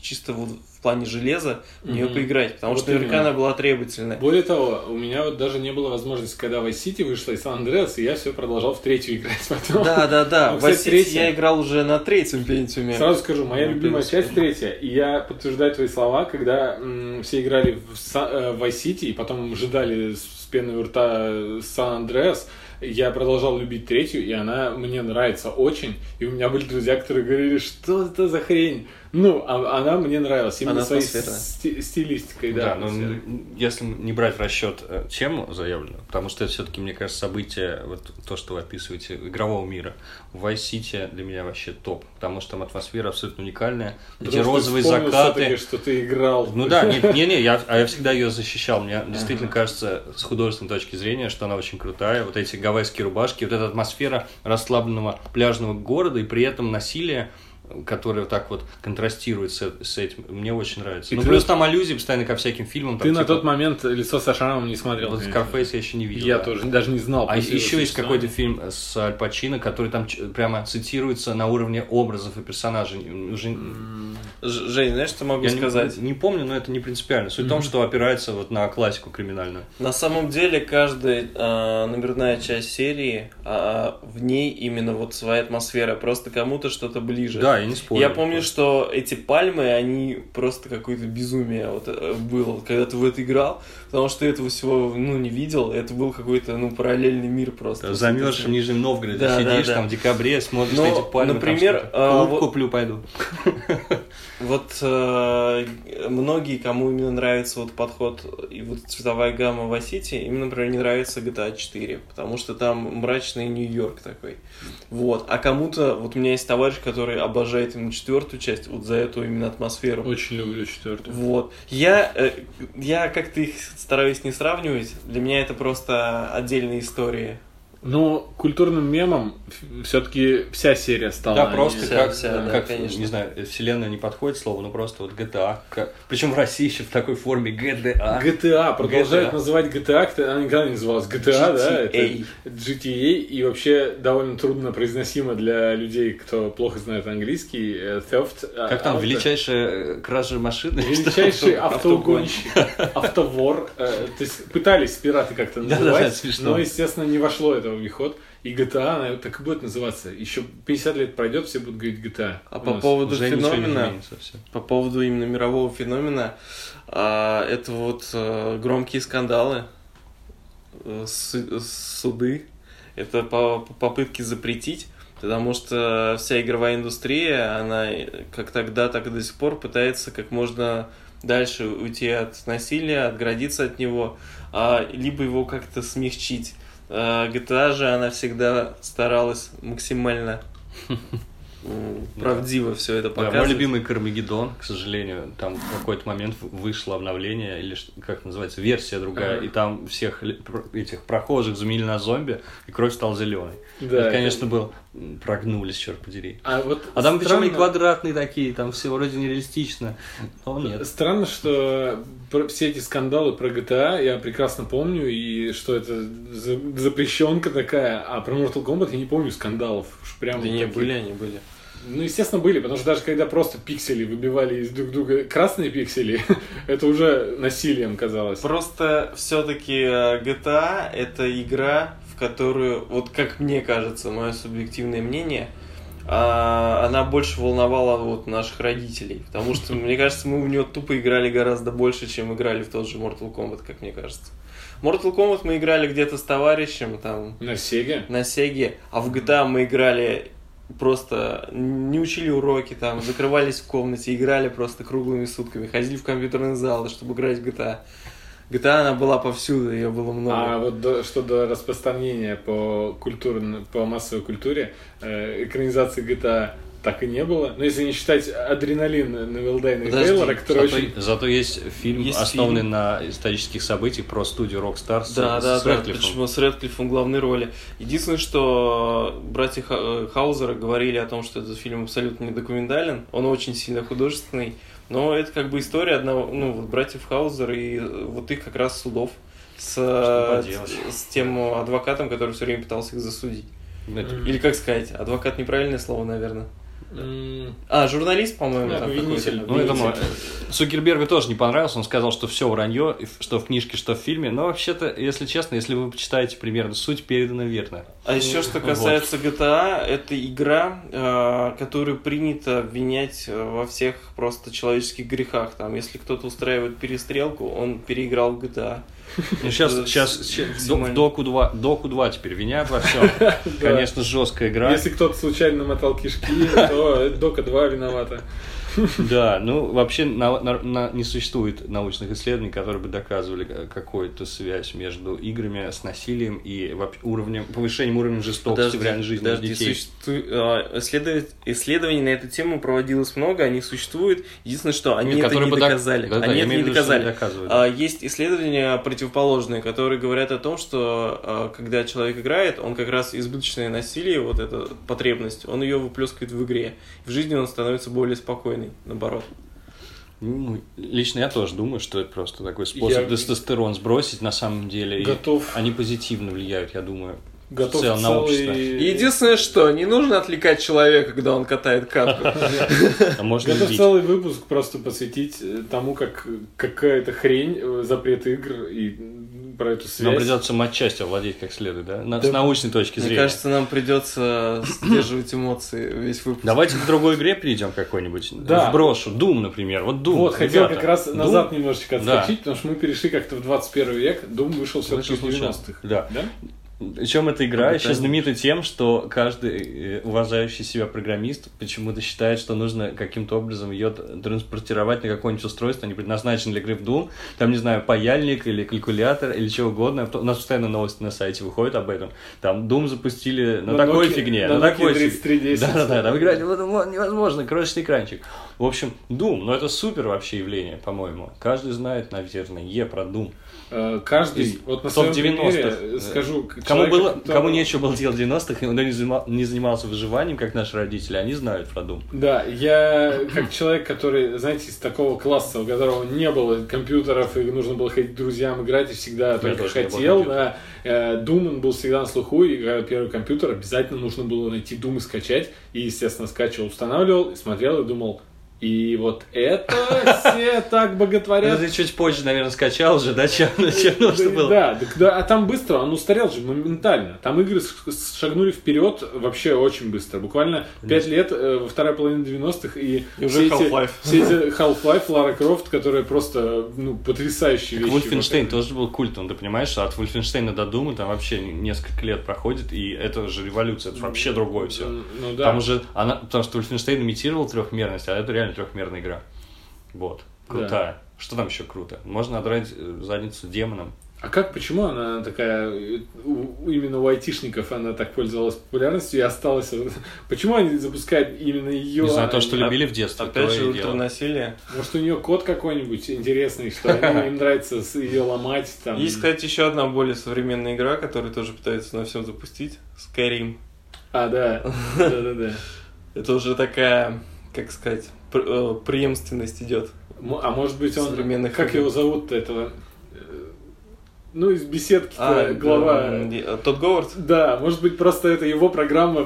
чисто вот в плане железа в нее Мгм. поиграть, потому Вот что наверняка именно. она была требовательная. Более того, у меня вот даже не было возможности, когда Vice City вышла из San Andreas, и я все продолжал в третью играть <laughs> потом. Да, да, да. Ну, кстати, Vice City третья. я играл уже на третьем пентиуме. Сразу скажу, моя Ну, любимая часть третья, и я подтверждаю твои слова, когда м, все играли в э, Vice City, и потом ждали с пеной у рта Сан Андреас, я продолжал любить третью, и она мне нравится очень. И у меня были друзья, которые говорили, что это за хрень? Ну, а- она мне нравилась именно Она своей сти- стилистикой, да. Да, но если не брать в расчет э, тему заявленную, потому что это все-таки, мне кажется, событие, вот то, что вы описываете, игрового мира. В Vice City для меня вообще топ, потому что там атмосфера абсолютно уникальная. Эти Потому что розовые закаты. что ты играл. Ну да, не, не, не, я, а я всегда ее защищал. Мне действительно кажется, с художественной точки зрения, что она очень крутая. Вот эти гавайские рубашки, вот эта атмосфера расслабленного пляжного города и при этом насилие, которое вот так вот контрастирует с, с этим, мне очень нравится. И ну, ты плюс на- там аллюзии постоянно ко всяким фильмам. Ты там, на типа, тот момент лицо со шрамом не смотрел. Вот. Scarface я еще не видел. Я да. тоже даже не знал. А еще есть какой-то фильм с Аль Пачино, который там ч- прямо цитируется на уровне образов и персонажей. Уже Жень, знаешь, что могу я не- сказать? Не, помню, но это не принципиально. Суть в том, что опирается вот на классику криминальную. На самом деле каждая а, номерная часть серии, а, в ней именно вот своя атмосфера, просто кому-то что-то ближе. Да, я не спорю. Я помню, что эти пальмы, они просто какое-то безумие вот, э, было, когда ты в это играл, потому что ты этого всего ну, не видел, это был какой-то ну, параллельный мир просто. Замерз в Нижнем Новгороде, Да, да, сидишь да. там в декабре, смотришь Но, на эти пальмы. там например, что-то. а, вот- куплю, пойду. <laughs> Вот э, многие, кому именно нравится вот подход и вот цветовая гамма в Сити, им, например, не нравится GTA 4, потому что там мрачный Нью-Йорк такой. Вот. А кому-то, вот у меня есть товарищ, который обожает именно четвертую часть, вот за эту именно атмосферу. Очень люблю четвертую. Вот. Я, э, я как-то их стараюсь не сравнивать. Для меня это просто отдельные истории. Но культурным мемом все-таки вся серия стала. Да, а просто вся- как, вся, да, как, конечно. не знаю, вселенная не подходит слово, но просто вот GTA. Как... Причем в России еще в такой форме GTA. GTA продолжают GTA. называть GTA, она никогда не называлась GTA, да? Это GTA. GTA, и вообще довольно трудно произносимо для людей, кто плохо знает английский. э, Theft. а, Как там, авто- величайшая э, кража машины? <laughs> Величайший Автогон. автоугонщик, автовор. э, То есть пытались пираты как-то называть, но, естественно, не вошло это в обиход. И GTA, она так и будет называться. Еще 50 лет пройдет, все будут говорить GTA. А У по поводу феномена, по поводу именно мирового феномена, а, это вот э, громкие скандалы, э, су- суды, это по- попытки запретить, потому что вся игровая индустрия, она э, как тогда, так и до сих пор пытается как можно дальше уйти от насилия, отгородиться от него, а, либо его как-то смягчить. А GTA же она всегда старалась максимально <laughs> правдиво все это Да, мой показывать. любимый Кармагеддон, к сожалению, там в какой-то момент вышло обновление, или как называется, версия другая, Ага. и там всех этих прохожих заменили на зомби, и кровь стала зеленой. Да, это, это- конечно, был... Прогнулись, черт подери. А вот А там причем и странно- квадратные такие, там все вроде нереалистично, но нет. Странно, что про- все эти скандалы про GTA я прекрасно помню, и что это за- запрещенка такая, а про Mortal Kombat я не помню скандалов. Уж прям Да не, таких. были они, были. Ну, естественно, были, потому что даже когда просто пиксели выбивали из друг друга красные пиксели, <laughs> это уже насилием казалось. Просто все-таки GTA это игра, в которую, вот как мне кажется, мое субъективное мнение, а, она больше волновала вот наших родителей. Потому что, мне кажется, мы в нее тупо играли гораздо больше, чем играли в тот же Mortal Kombat, как мне кажется. Mortal Kombat мы играли где-то с товарищем, там, На Сеге? на Сеге, а в GTA мы играли просто не учили уроки там, закрывались в комнате, играли просто круглыми сутками, ходили в компьютерный зал, чтобы играть в GTA. GTA она была повсюду, ее было много. А вот до- что до распространения по культуре, по массовой культуре, э, экранизации GTA так и не было. Но если не считать адреналин Невилдейна и Подожди, Тейлора, который Зато, очень... зато есть фильм, Есть основанный фильм. на исторических событиях про студию Rockstar с, Да, с да, да, Рэдклиффом. почему с Редклиффом в главной роли. Единственное, что братья э, Хаузера говорили о том, что этот фильм абсолютно не документален, он очень сильно художественный, но это как бы история одного, ну, вот братьев Хаузер и э, вот их как раз судов с, э, с тем адвокатом, который все время пытался их засудить. Это- Или как сказать, адвокат неправильное слово, наверное. А, журналист, по-моему, Да, там обвинитель. Ну, это Видите? мо- Цукербергу тоже не понравилось, он сказал, что все вранье, что в книжке, что в фильме. Но вообще-то, если честно, если вы почитаете примерно суть, передана верно. А еще что Вот. касается GTA, это игра, э, которую принято обвинять э, во всех просто человеческих грехах. Там, если кто-то устраивает перестрелку, он переиграл в GTA. Ну, сейчас, Это сейчас, с- щас- максимально. Доку 2, Доку 2 теперь винят во всем. <laughs> Конечно, жесткая игра. Если кто-то случайно намотал кишки, то Дока 2 виновата. <laughs> Да, ну вообще на- на- на- не существует научных исследований, которые бы доказывали э, какую-то связь между играми с насилием и уровнем, повышением уровня жестокости в реальной жизни подожди, детей. существу- а, исследовать- Исследований на эту тему проводилось много, они существуют. Единственное, что они Нет, это не док- доказали. Да-да, они я это не доказали. не. А, Есть исследования противоположные, которые говорят о том, что а, когда человек играет, он как раз избыточное насилие, вот эта потребность, он ее выплескивает в игре. В жизни он становится более спокойный, наоборот. Ну, лично я тоже думаю, что это просто такой способ Я- тестостерон сбросить на самом деле. и Готов. они позитивно влияют, я думаю, Готов в целом на общество. Единственное, что не нужно отвлекать человека, когда он катает катку. А можно Готов целый выпуск просто посвятить э, тому, как какая-то хрень, э, запрет игр и про эту Нам связь. придется матчасть овладеть как следует, да? На- Да. С научной точки Мне зрения. кажется, нам придется сдерживать эмоции весь выпуск. Давайте к другой игре перейдем какой-нибудь. Да. Вброшу. Doom, например. Вот Doom. Вот, хотел ребята. как раз Doom назад немножечко Да. отскочить, потому что мы перешли как-то в 21 век. Дум вышел все-таки в Вышел случайно. 90-х. Да. Да? Причем эта игра еще знаменита тем, что каждый э, уважающий себя программист почему-то считает, что нужно каким-то образом ее транспортировать на какое-нибудь устройство, не предназначенное для игры в Doom. Там, не знаю, паяльник или калькулятор или чего угодно. У нас постоянно новости на сайте выходят об этом. Там Doom запустили на, На такой Nokia- фигне, на на, такой фиг- 3310. Да-да-да, там играть невозможно, крошечный экранчик. В общем, Doom, ну это супер вообще явление, по-моему. Каждый знает, наверное, Е про Doom. Э, Каждый, Из- вот на кто в своем 90-х, примере э, скажу, к Кому, человеку, было, который- кому нечего было делать в 90-х, и он не, занима- не занимался выживанием, как наши родители, они знают про Doom. Да, я как человек, который, знаете, из такого класса, у которого не было компьютеров, и нужно было ходить к друзьям играть, и всегда только не было хотел, да. э, Doom он был всегда на слуху, и первый компьютер, обязательно нужно было найти Doom и скачать. И, естественно, скачивал, устанавливал, и смотрел, и думал, и вот это все <laughs> так Ну, боготворят. ты чуть позже, наверное, скачал уже, да, чем, <laughs> чем нужно было. Да, так да, а там быстро, он устарел же моментально. Там игры шагнули вперед вообще очень быстро. Буквально 5 лет, э, во второй половине 90-х, и, И уже Half-Life. Все эти <laughs> Half-Life, Лара Крофт, которые просто, ну, потрясающие вещи. Wolfenstein Вот. тоже был культом, ты понимаешь, что от Wolfenstein до Дума там вообще несколько лет проходит, и это же революция, это вообще другое все. Ну да. Там уже, она, потому что Wolfenstein имитировал трехмерность, а это реально трехмерная игра. Вот, крутая. Что там еще круто? Можно отрать э, задницу демонам. А как, почему она такая, э, у- именно у айтишников она так пользовалась популярностью и осталась? <laughs> Почему они запускают именно ее? Не знаю, то, что а- любили в детстве, Опять же, ультранасилие. Может, у нее код какой-нибудь интересный, что им <laughs> нравится ее ломать там. Есть, кстати, еще одна более современная игра, которую тоже пытаются на всем запустить. Skyrim. А, да. <laughs> Да-да-да. Это уже такая, как сказать, преемственность идет. А может быть, он... Как его зовут-то, этого? Ну, из беседки А, глава... э, Тодд Говард? Да, может быть, просто это его программа.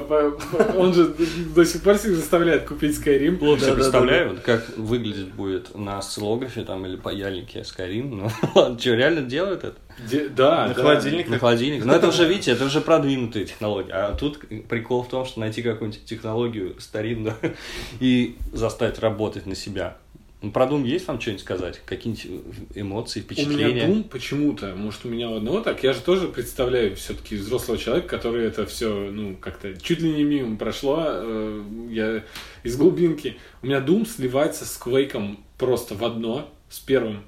Он же до сих пор всех заставляет купить Skyrim. Плохо Да-да-да. представляю, вот как выглядеть будет на осциллографе там или паяльнике Skyrim. Ну, <laughs> ладно, что, реально делают это? Де- Да, На да. холодильник? На холодильник. Но это уже, <laughs> видите, это уже продвинутые технологии. А тут прикол в том, что найти какую-нибудь технологию старинную <laughs> и заставить работать на себя. Ну, про Doom есть вам что-нибудь сказать? Какие-нибудь эмоции, У меня впечатления? Doom почему-то, может, у меня у одного так, я же тоже представляю все-таки взрослого человека, который это все, ну, как-то чуть ли не мимо прошло, э, я из глубинки. У меня Doom сливается с Quake просто в одно, с первым.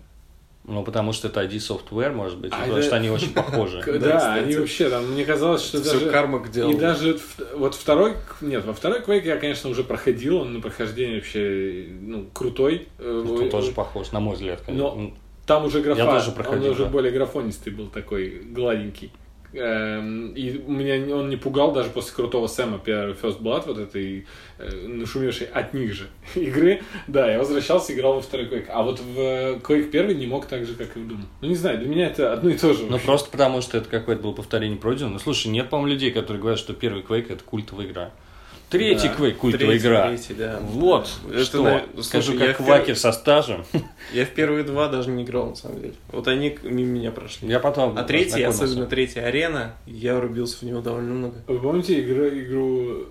Ну, потому что это ID Software, может быть, А потому это- что они очень <laughs> похожи. Да, они вообще там, мне казалось, что Все даже... карма к делу. И даже вот второй, нет, во второй Quake я, конечно, уже проходил, он на прохождение вообще, ну, крутой. Э, Он тоже похож, на мой взгляд. конечно. Но- Ну, Там уже графа, Я тоже проходил, он уже более графонистый был такой, гладенький. Эм, И меня он не пугал даже после крутого Сэма первый First Blood, вот этой э, нашумевшей от них же <laughs> игры. Да, я возвращался, играл во второй Quake. А вот в э, Quake первый не мог так же, как и в Doom. Ну, не знаю, для меня это одно и то же. Ну, просто потому, что это какое-то было повторение пройдено. Ну, слушай, нет, по-моему, людей, которые говорят, что первый Quake это культовая игра. Третий Да. Quake культовая Третий, игра. третий, да. Вот, Это, что, на- скажу, слушай, как в пер- квакер со стажем. <laughs> Я в первые два даже не играл, на самом деле. Вот они мимо меня прошли. Я потом А третий, особенно третья арена, я врубился в него довольно много. Вы помните игру, игру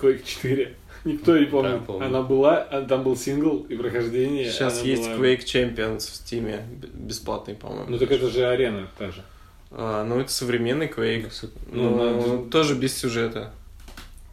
Quake <laughs> 4? Никто не помнит. Да, помню. Она была, а там был сингл и прохождение. Сейчас есть была- Quake Champions в Steam, бесплатный, по-моему. Ну так это же арена та же. А, ну, это современный Quake. Ну, Ну, надо- тоже без сюжета.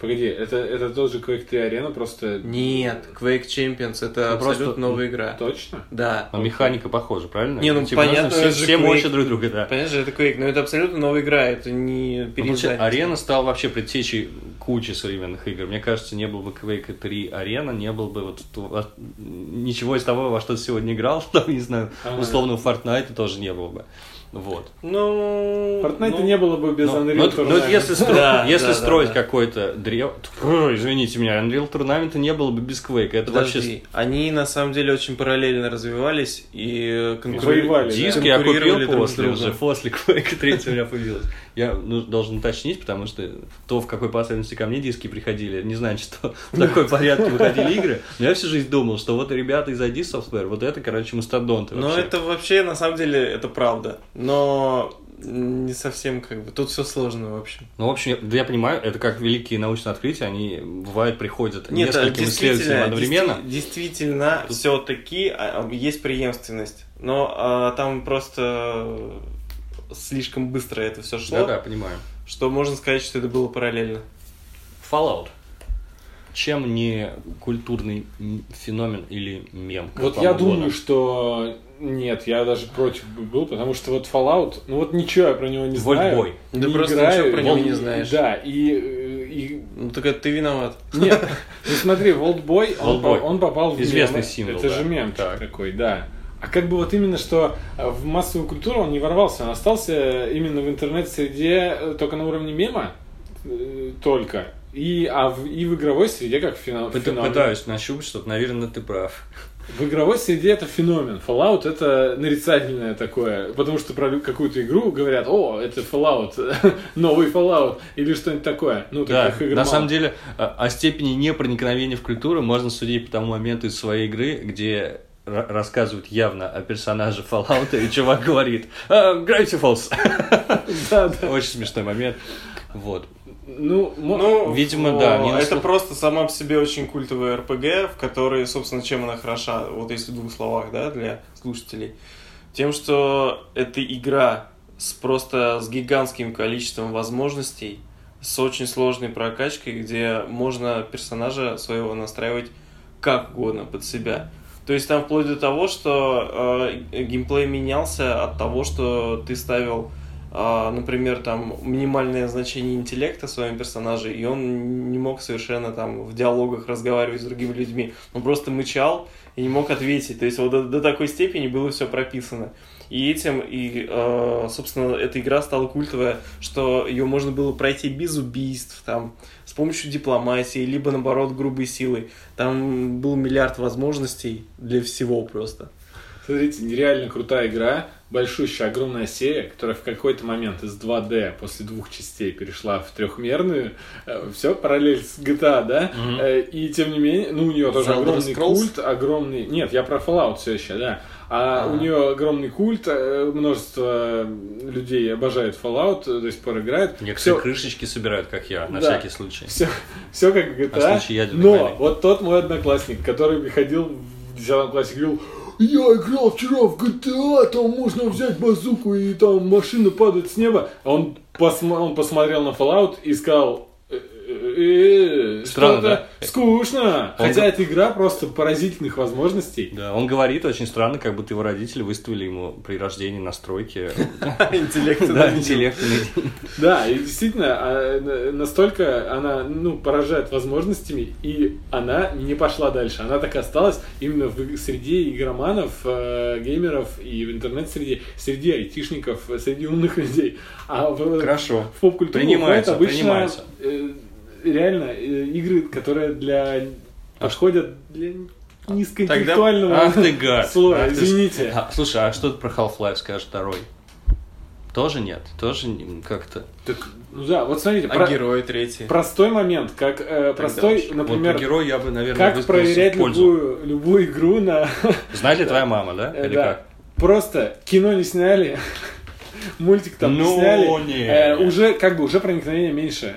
Погоди, это, это тоже Quake 3 арена, просто... Нет, Quake Champions это Ну, абсолютно просто- новая игра. Точно? Да. Но механика похожа, правильно? Не, ну, Типа, понятно, нужно это все, же все Quake. мочат друг друга, да. Понятно же, это Quake, но это абсолютно новая игра, это не Ну, получается, переиздание. Арена стала вообще предтечей кучи современных игр. Мне кажется, не было бы Quake 3 Арена, не было бы вот ту- во- ничего из того, во что ты сегодня играл, <laughs> там, не знаю, Ага. условно Fortnite тоже не было бы. Вот. Ну... Fortnite ну, не было бы без Ну, Unreal ну, Tournament. ну, вот если, стро- Да, если да, строить да. какой-то древ... Фу, извините меня, Unreal Tournament не было бы без Quake. Это Подожди, вообще они на самом деле очень параллельно развивались и конкурировали. воевали, да? Я конкурировали купил друг после другом. уже, после Quake <laughs> 3 у меня появилось. Я ну, должен уточнить, потому что то, в какой последовательности ко мне диски приходили, не знаю, что в такой порядке выходили игры, но я всю жизнь думал, что вот ребята из ID Software, вот это, короче, мастодонты Но это вообще, на самом деле, это правда. Но не совсем как бы. Тут все сложно вообще. Ну, в общем, я- да я понимаю, это как великие научные открытия, они бывают, приходят Нет, а нескольким исследователям одновременно. действи- действительно, все-таки есть преемственность. Но а, там просто слишком быстро это все шло, Да-да, понимаю. что можно сказать, что это было параллельно. Fallout. Чем не культурный феномен или мем? Вот я думаю, что нет, я даже против бы был, потому что вот Fallout, ну вот ничего я про него не знаю. Вольтбой. Да не просто играю, ничего про него и- не знаешь. Да, и, э, и Ну так это ты виноват. Нет, ну смотри, Волтбой, он, он попал в Известный мемы. символ, Это да. же мем Так. такой, да. А как бы вот именно, что э, в массовую культуру он не ворвался, он остался именно в интернет-среде э, только на уровне мема, только. И, а в, и в игровой среде как Пыт- феномен. Пытаюсь нащупать что-то, наверное, ты прав. В игровой среде это феномен. Fallout это нарицательное такое, потому что про какую-то игру говорят, о, это Fallout, <laughs> новый Fallout, или что-нибудь такое. Ну, Да, игр на мало. самом деле, о о степени непроникновения в культуру можно судить по тому моменту из своей игры, где ра- рассказывают явно о персонаже Fallout, и чувак говорит «А, Gravity Falls. <laughs> Очень смешной момент. Вот. Ну, мо- Ну, Видимо, да, о, не это просто сама по себе очень культовая РПГ, в которой, собственно, чем она хороша, вот если в двух словах, да, для слушателей. Тем, что это игра с просто с гигантским количеством возможностей, с очень сложной прокачкой, где можно персонажа своего настраивать как угодно под себя. То есть там вплоть до того, что э, геймплей менялся от того, что ты ставил, например, там минимальное значение интеллекта своим персонажей, и он не мог совершенно там в диалогах разговаривать с другими людьми. Он просто мычал и не мог ответить. То есть вот до, до такой степени было все прописано. И этим, и, э, собственно, эта игра стала культовая, что ее можно было пройти без убийств, там, с помощью дипломатии, либо, наоборот, грубой силой. Там был миллиард возможностей для всего просто. Смотрите, нереально крутая игра, большущая, огромная серия, которая в какой-то момент из 2D после двух частей перешла в трехмерную. Все, параллель с GTA, да? Э, И тем не менее, ну, у нее тоже Elder огромный Scrolls? культ, огромный... Нет, я про Fallout все еще, да. А А. у нее огромный культ, э, множество людей обожают Fallout, э, до сих пор играют. Некоторые Всё- крышечки собирают, как я, на Да. всякий случай. все, все как GTA. На случай ядерной но войны. вот тот мой одноклассник, который приходил в 10 классе, говорил, я играл вчера в GTA, там можно взять базуку и там машина падает с неба. Он, посма- он посмотрел на Fallout и сказал, «Э, э, э, Странно, да? скучно. Он Хотя эта игра просто поразительных возможностей. Да, он говорит очень странно, как будто его родители выставили ему при рождении настройки. <laughs> Интеллект. Да, интеллектный. Да, и действительно, а, на- настолько она ну, поражает возможностями, и она не пошла дальше. Она так и осталась именно в среде игроманов, э, геймеров и в интернет-среде, среди айтишников, э, среди умных людей. А в, Хорошо. в поп-культуру Принимается, уходят обычно принимается. Реально э, игры, которые для подходят для низкоинтеллектуального Ах ты гад. слоя. Ах ты Извините. А, слушай, а что ты про Half-Life скажешь второй? Тоже нет? Тоже не- как-то... Так, ну да, вот смотрите, А про- герой третий. простой момент, как э, простой, уж. например, вот про героя я бы, наверное, Как проверять любую, любую игру на... <laughs> Знает ли твоя мама, да? Э, Или да. как? Просто кино не сняли, <laughs> мультик там не Ну, сняли. не. Э, уже, как бы, уже проникновение меньше.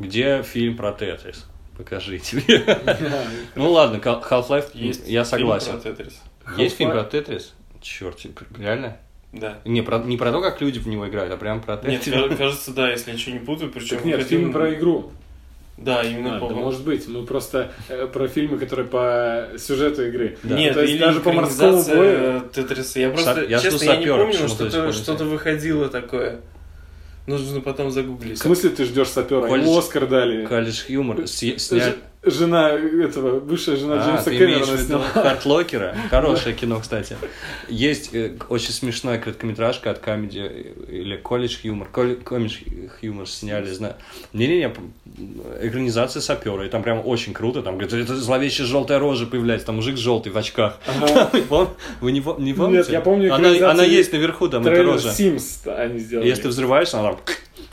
Где фильм про Тетрис? Покажите мне. <laughs> Ну ладно, Half-Life, Есть я согласен. Есть фильм про. Тетрис? Черт, реально? Да. Не про, не про то, как люди в него играют, а прям про Нет, Тетрис. ка- <laughs> кажется, да, если я ничего не путаю, причем... Так нет, фильм про игру. Да, именно А, по... да может быть, мы просто э, про фильмы, которые по сюжету игры. Да. Нет, То есть или даже по морскому бою. Тетриса. Я просто, Са- я честно, я не помню, что-то используется. что выходило такое. Нужно потом загуглить. В смысле ты ждешь сапера? Колледж- Ему Оскар дали. Колледж Ж- сняли... Жена этого, бывшая жена А, Джеймса Кэмерона сняла. Хартлокера? <laughs> Хорошее кино, кстати. Есть э, очень смешная короткометражка от Comedy или Колледж Хьюмор. Колледж Хьюмор сняли, знаю. Не-не-не, экранизация сапера. И там прям очень круто. Там, говорит, это зловещая желтая рожа появляется. Там мужик желтый в очках. <laughs> Вы не, пом- не помните? я помню Она, есть наверху, там эта рожа. Sims они сделали. Если ты взрываешься, она там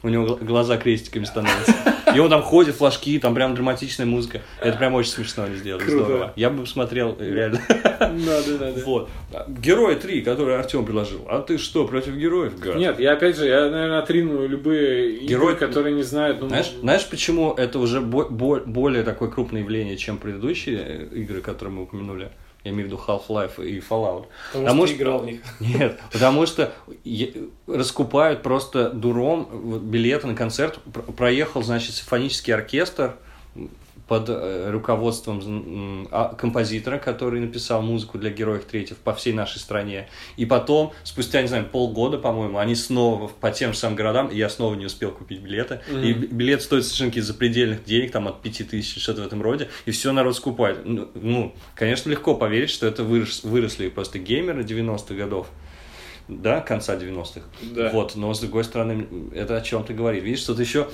у него гл- глаза крестиками становятся. И он там ходит, флажки, там прям драматичная музыка. Это прям очень смешно они сделали, Круто. здорово. Я бы смотрел, э, реально. Надо, надо. Вот. Герои 3, которые Артем предложил. А ты что, против героев, гад? Нет, я опять же, я, наверное, отрину любые Герой- игры, которые не знают. Ну, Знаешь, знаешь, почему это уже бо- бо- более такое крупное явление, чем предыдущие э, игры, которые мы упомянули? Я имею в виду Half-Life и Fallout. Потому Потому что ты играл в них. <laughs> Нет, потому что раскупают просто дуром билеты на концерт. Пр- Проехал, значит, симфонический оркестр под э, руководством а- композитора, который написал музыку для героев третьих по всей нашей стране. И потом, спустя, не знаю, полгода, по-моему, они снова по тем же самым городам, и я снова не успел купить билеты. И б- билет стоит совершенно каких-то запредельных денег, там от 5000, что-то в этом роде, и все народ скупает. Ну, ну, конечно, легко поверить, что это вырос- выросли просто геймеры 90-х годов да, конца 90-х. Да. Вот, но с другой стороны, это о чем ты говоришь. Видишь, тут еще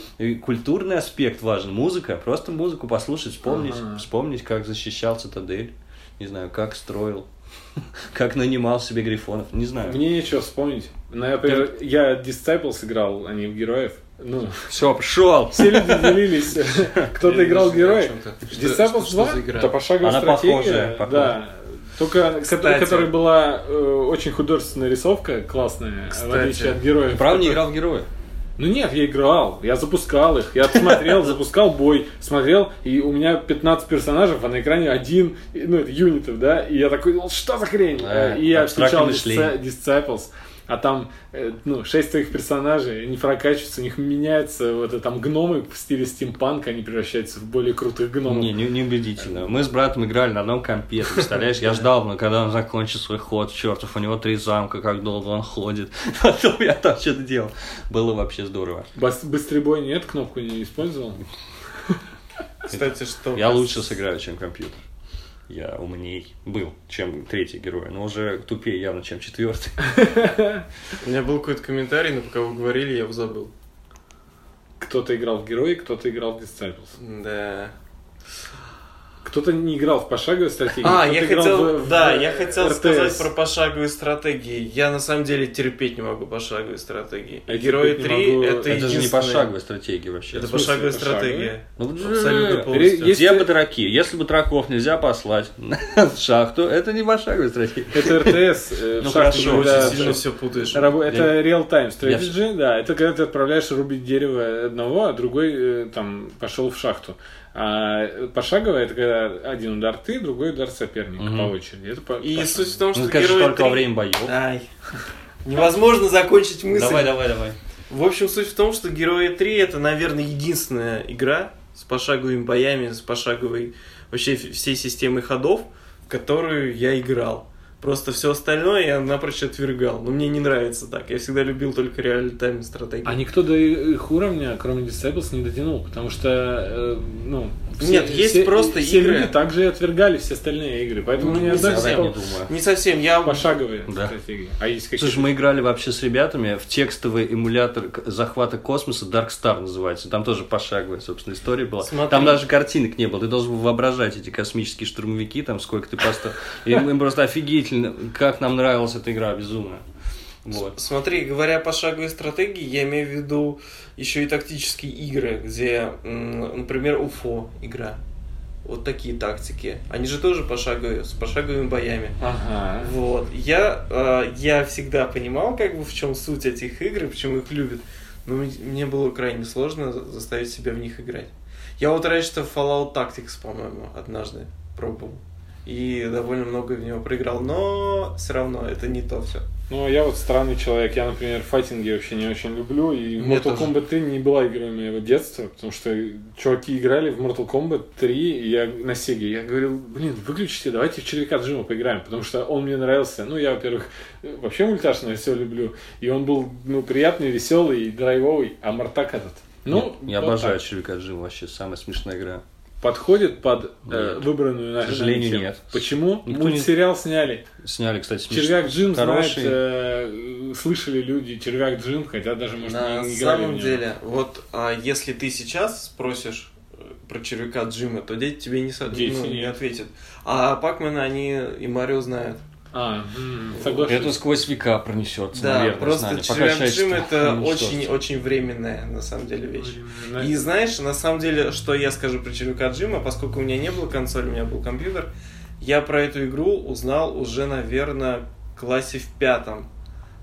культурный аспект важен. Музыка, просто музыку послушать, вспомнить, Ага. вспомнить, как защищал Цитадель, не знаю, как строил, <laughs> как нанимал себе грифонов, не знаю. Мне нечего вспомнить. Например, я Disciples играл, а не в героев. Ну, Все, пошел! все люди делились. <laughs> Кто-то играл ты. Что- Disciples что- что 2? за игра? Это пошаговая Она стратегия. похожая, похожая. Да. Только, Кстати. которая была э, очень художественная рисовка, классная, в Кстати. отличие от героев. Правда не играл в героя? Ну нет, я играл, я запускал их, я смотрел, <laughs> запускал бой, смотрел, и у меня 15 персонажей, а на экране один, ну это юнитов, да, и я такой, «Ну, что за хрень? А, и я. Disci- Disciples, а там, э, ну, шесть твоих персонажей, они прокачиваются, у них меняются, вот это там гномы в стиле стимпанка, они превращаются в более крутых гномов. Не, не, не убедительно. Мы с братом играли на одном компе, представляешь? Я ждал, но когда он закончит свой ход, чертов, у него три замка, как долго он ходит. <laughs> Потом я там что-то делал. Было вообще здорово. Быстрый бой нет, кнопку не использовал? Кстати, что... Я лучше сыграю, чем компьютер. Я умней был, чем третий герой, но уже тупее явно, чем четвертый. У меня был какой-то комментарий, но пока вы говорили, я его забыл. Кто-то играл в герои, кто-то играл в Disciples. Да. Кто-то не играл в пошаговой стратегии. А, я хотел, в- в да, я хотел RTS. сказать про пошаговые стратегии. Я на самом деле терпеть не могу пошаговые стратегии. Я Герои терпеть не 3 могу. это, Это же не единственное- пошаговая стратегия вообще. Это В смысле пошаговая стратегия. Ну, Абсолютно полностью. Есть- Где бы дураки? Если бы драков нельзя послать <laughs> в шахту, это не пошаговая стратегия. Это РТС. э, в Ну, хорошо, очень сильно все путаешь. Это real-time strategy, да. Это когда ты отправляешь рубить дерево одного, а другой э, там пошел в шахту. А пошаговая это когда один удар ты, другой удар соперника Мгм. по очереди. Это по- И пошаговая. суть в том, что Ну, скажи, герои только во 3 время боев. Ай. Невозможно закончить мысль. Давай, давай, давай. В общем, суть в том, что Герои 3 это, наверное, единственная игра с пошаговыми боями, с пошаговой вообще всей системой ходов, в которую я играл. Просто все остальное я напрочь отвергал. Но мне не нравится так. Я всегда любил только реально-тайм стратегии. А никто до их уровня, кроме Disciples, не дотянул, потому что, э, ну... Нет, есть просто все игры. люди также и отвергали все остальные игры, поэтому Ну, не не совсем. не думаю. Не совсем. Я пошаговые Да. стратегии. А есть какие-то... Слушай, мы играли вообще с ребятами в текстовый эмулятор захвата космоса Dark Star называется. Там тоже пошаговая, собственно, история была. Смотри. Там даже картинок не было. Ты должен был воображать эти космические штурмовики, там сколько ты просто... И им просто офигительно, как нам нравилась эта игра, безумно. Вот. Смотри, говоря по шаговой стратегии, я имею в виду еще и тактические игры, где, например, УФО игра. Вот такие тактики. Они же тоже пошаговые, с пошаговыми боями. Ага. Вот. Я, э, я всегда понимал, как бы, в чем суть этих игр, и почему их любят. Но мне было крайне сложно за- заставить себя в них играть. Я вот раньше что Fallout Tactics, по-моему, однажды пробовал. И довольно много в него проиграл, но все равно это не то все. Ну, я вот странный человек. Я, например, файтинги вообще не очень люблю. И Мне Mortal тоже. Kombat 3 не была игрой моего детства, потому что чуваки играли в Mortal Kombat 3 и я на Сеге. Я говорил, блин, выключите, давайте в червяка Джима поиграем, потому что он мне нравился. Ну, я, во-первых, вообще мультяшное все люблю. И он был, ну, приятный, веселый, драйвовый. А Мартак этот. Ну, я вот обожаю так. Червяка Джим, вообще самая смешная игра. Подходит под э, выбранную на К сожалению, тему. нет. Почему? Никто не- Мультсериал сняли. Сняли, кстати, Червяк Джим знает, хороший. э, слышали люди Червяк Джим, хотя даже, может, На не, не играли в самом деле, вот а если ты сейчас спросишь э, про червяка Джима, то дети тебе не, со- Дети ну, не ответят. А Пакмана они и Марио знают. А, м, соглашусь. Это сквозь века пронесется, Да, наверное, просто Джим это не уничтожится. очень, очень временная на самом деле вещь. И знаешь, на самом деле, что я скажу про червяка Джима, поскольку у меня не было консоли, у меня был компьютер, я про эту игру узнал уже, наверное, в классе в пятом.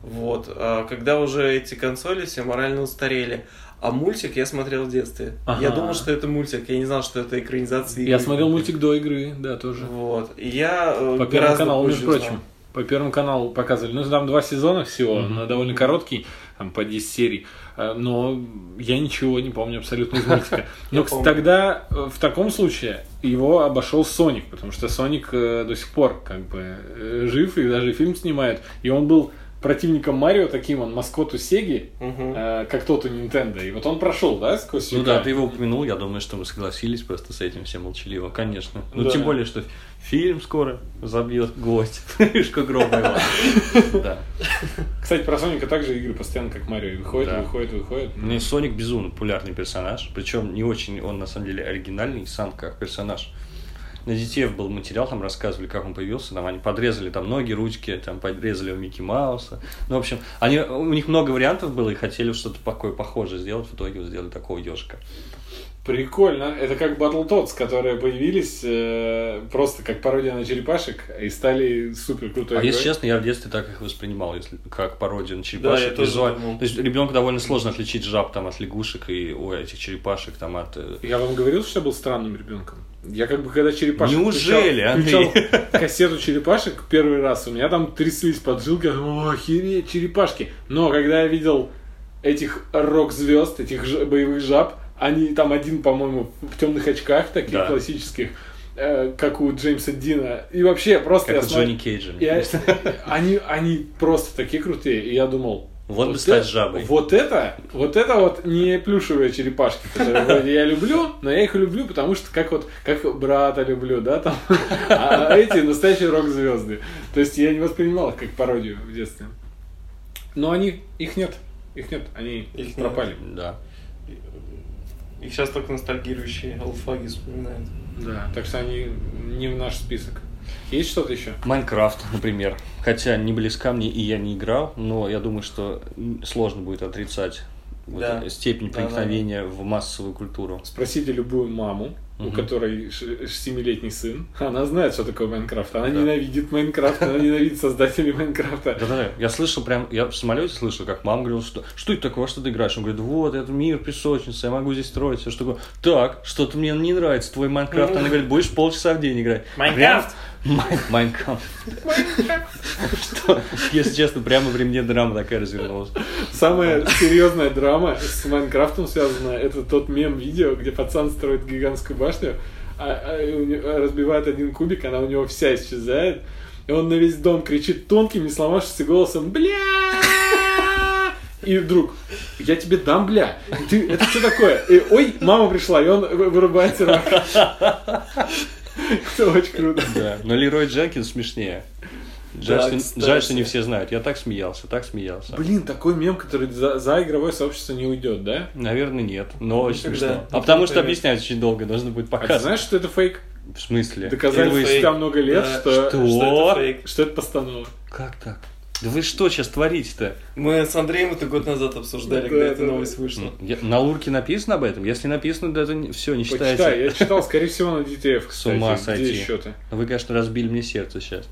Вот, а, когда уже эти консоли все морально устарели. А мультик я смотрел в детстве. Ага. Я думал, что это мультик, я не знал, что это экранизация. Я игры. смотрел мультик до игры, да, тоже. Вот. И я э, По Первому каналу, между прочим. По Первому каналу показывали. Ну, там два сезона всего, но довольно короткий, там по 10 серий. Э, Но я ничего не помню абсолютно из мультика. <laughs> Но тогда э, в таком случае его обошел Соник, потому что Соник до сих пор как бы жив и даже фильм снимает. И он был противником Марио, таким он маскоту Сеги, Мгм. э, как тот у Nintendo. И вот он прошел, да, сквозь Ну века? да, ты его упомянул, я думаю, что мы согласились просто с этим все молчаливо, конечно. Ну, Да. тем более, что фильм скоро забьет гвоздь, <laughs> Шишка гроба. <laughs> Да. Кстати, про Соника также игры постоянно как Марио выходит, Да. выходит, выходит. Мне Соник безумно популярный персонаж, причем не очень он на самом деле оригинальный сам как персонаж. На детей был материал, там рассказывали, как он появился, там они подрезали там ноги, ручки, там подрезали у Микки Мауса. Ну, в общем, они, у них много вариантов было и хотели что-то такое похожее сделать, в итоге сделали такого ежика. Прикольно. Это как Battletoads, которые появились э, просто как пародия на черепашек и стали супер крутой А игрой. если честно, я в детстве так их воспринимал, если как пародию на черепашек. я тоже визуально. То есть ребенку довольно сложно отличить жаб там от лягушек и у этих черепашек там от. э, Я вам говорил, что я был странным ребенком? Я как бы когда черепашек Неужели, включал, Андрей? включал кассету черепашек первый раз, у меня там тряслись поджилки, я думал, «О, охереть, черепашки. Но когда я видел этих рок-звезд, этих ж- боевых жаб, они там один, по-моему, в темных очках таких Да. классических, э, как у Джеймса Дина. И вообще просто Как у смотр- Джонни Кейджа. я- <laughs> они, они просто такие крутые. И я думал, Вот бы стать это- жабой. Вот это, вот это вот не плюшевые черепашки, которые вроде я люблю, но я их люблю, потому что как вот, как брата люблю, да, там. А эти настоящие рок-звезды. То есть я не воспринимал их как пародию в детстве. Но они, их нет. Их нет, они Их нет. пропали. Да. Их сейчас только ностальгирующие алфаги вспоминают. Да, так что они не в наш список. Есть что-то еще? Майнкрафт, например. Хотя не близка мне и я не играл, но я думаю, что сложно будет отрицать вот Да. эту степень Да, да, да. проникновения в массовую культуру. Спросите любую маму, у которой семилетний сын. Она знает, что такое Майнкрафт. Она Да. ненавидит Майнкрафт, она ненавидит <laughs> создателей Майнкрафта. Да-да, я слышал прям, я в самолете слышал, как мама говорила, что что это такое, что ты играешь? Он говорит, вот, это мир песочница, я могу здесь строить все, что такое. Так, что-то мне не нравится, твой Minecraft. Она говорит, будешь полчаса в день играть. Minecraft! Minecraft. <laughs> Что, если честно, прямо при мне драма такая развернулась. Самая серьезная драма с Майнкрафтом связана, это тот мем-видео, где пацан строит гигантскую башню, а- а него- разбивает один кубик, она у него вся исчезает, и он на весь дом кричит тонким, не сломавшимся голосом «Бля!» И вдруг, я тебе дам, бля. Ты, это что такое? И, ой, мама пришла, и он вы- вырубает сервак. <laughs> Это очень круто. Да, но Лерой Дженкинс смешнее. Жаль, Да, что, кстати. жаль, что не все знают. Я так смеялся, так смеялся. Блин, такой мем, который за, за игровое сообщество не уйдет, да? Наверное, нет, но очень Никогда. смешно. А потому что объяснять очень долго, нужно будет А ты показывать. знаешь, что это фейк? В смысле? Доказали Это спустя много лет, Да. что, Что? Что это фейк? что это постанова. Как так? Да вы что сейчас творите-то? Мы с Андреем это год назад обсуждали, Да, когда да, эта да. новость вышла. Ну, я- на Лурке написано об этом? Если написано, да это все, не Почитай, считается. я читал, скорее всего, на DTF, С ума кстати, сойти. где еще-то. Вы, конечно, разбили мне сердце сейчас.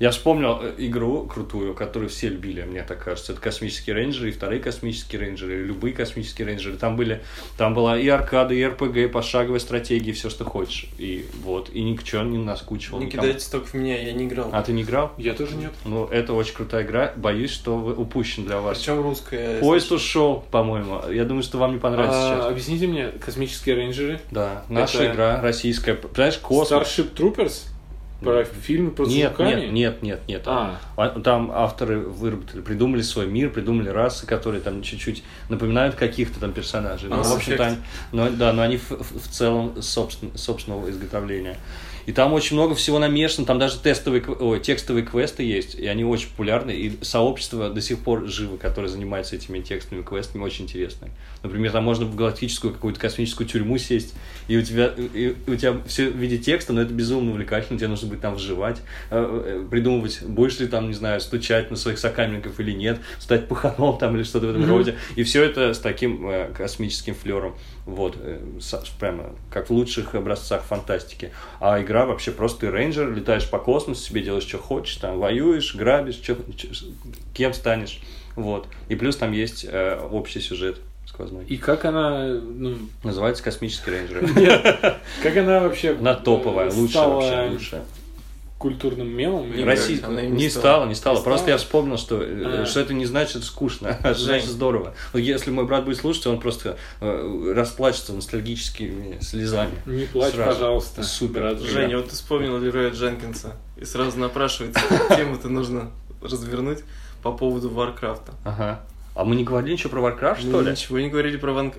Я вспомнил э, игру крутую, которую все любили, мне так кажется. Это космические рейнджеры, и вторые космические рейнджеры, и любые космические рейнджеры. Там были, там была и аркада, и РПГ, и пошаговая стратегия, все, что хочешь. И вот, и ничего не наскучивал. Не никому. кидайте столько в меня, я не играл. А ты не играл? Я тоже нет. Ну, это очень крутая игра. Боюсь, что вы- упущен для вас. Причем русская. Поезд ушел, по-моему. Я думаю, что вам не понравится А, сейчас. объясните мне, космические рейнджеры, Да, наша это- игра российская. Знаешь, космос. Starship Troopers, про фильм про Нет, нет, нет, нет, нет. А. А, Там авторы выработали, придумали свой мир, придумали расы, которые там чуть-чуть напоминают каких-то там персонажей. Но, Mass в общем-то, они, но, да, но они в, в- в целом собствен- собственного изготовления. И там очень много всего намешано, там даже тестовые, ой, текстовые квесты есть, и они очень популярны, и сообщество до сих пор живо, которое занимается этими текстовыми квестами, очень интересное. Например, там можно в галактическую какую-то космическую тюрьму сесть, и у тебя, и, и у тебя все в виде текста, но это безумно увлекательно, тебе нужно будет там выживать, э, э, придумывать, будешь ли там, не знаю, стучать на своих сокамерников или нет, стать паханом там или что-то в этом роде. И все это с таким э, космическим флером. Вот, э, прямо как в лучших образцах фантастики. А игра вообще просто ты рейнджер, летаешь по космосу, себе делаешь, что хочешь, там воюешь, грабишь, чё- чё- кем станешь. Вот. И плюс там есть э, общий сюжет сквозной. И как она, ну, Называется «Космический рейнджер». как она вообще Она топовая, лучшая вообще, лучшая. Культурным мемом? Не Россия она не, не стала, стала. не стала. Не Просто стала? я вспомнил, что, э, А. что это не значит скучно, <laughs> а значит здорово. Если мой брат будет слушать, он просто э, расплачется ностальгическими слезами. Не плачь, Сразу. пожалуйста. Супер. брат. Женя, вот ты вспомнил Лероя Дженкинса. И сразу напрашивается, <laughs> тему-то нужно развернуть по поводу Варкрафта. Ага. А мы не говорили ничего про Warcraft, что Мы ли? ничего не говорили про Ван...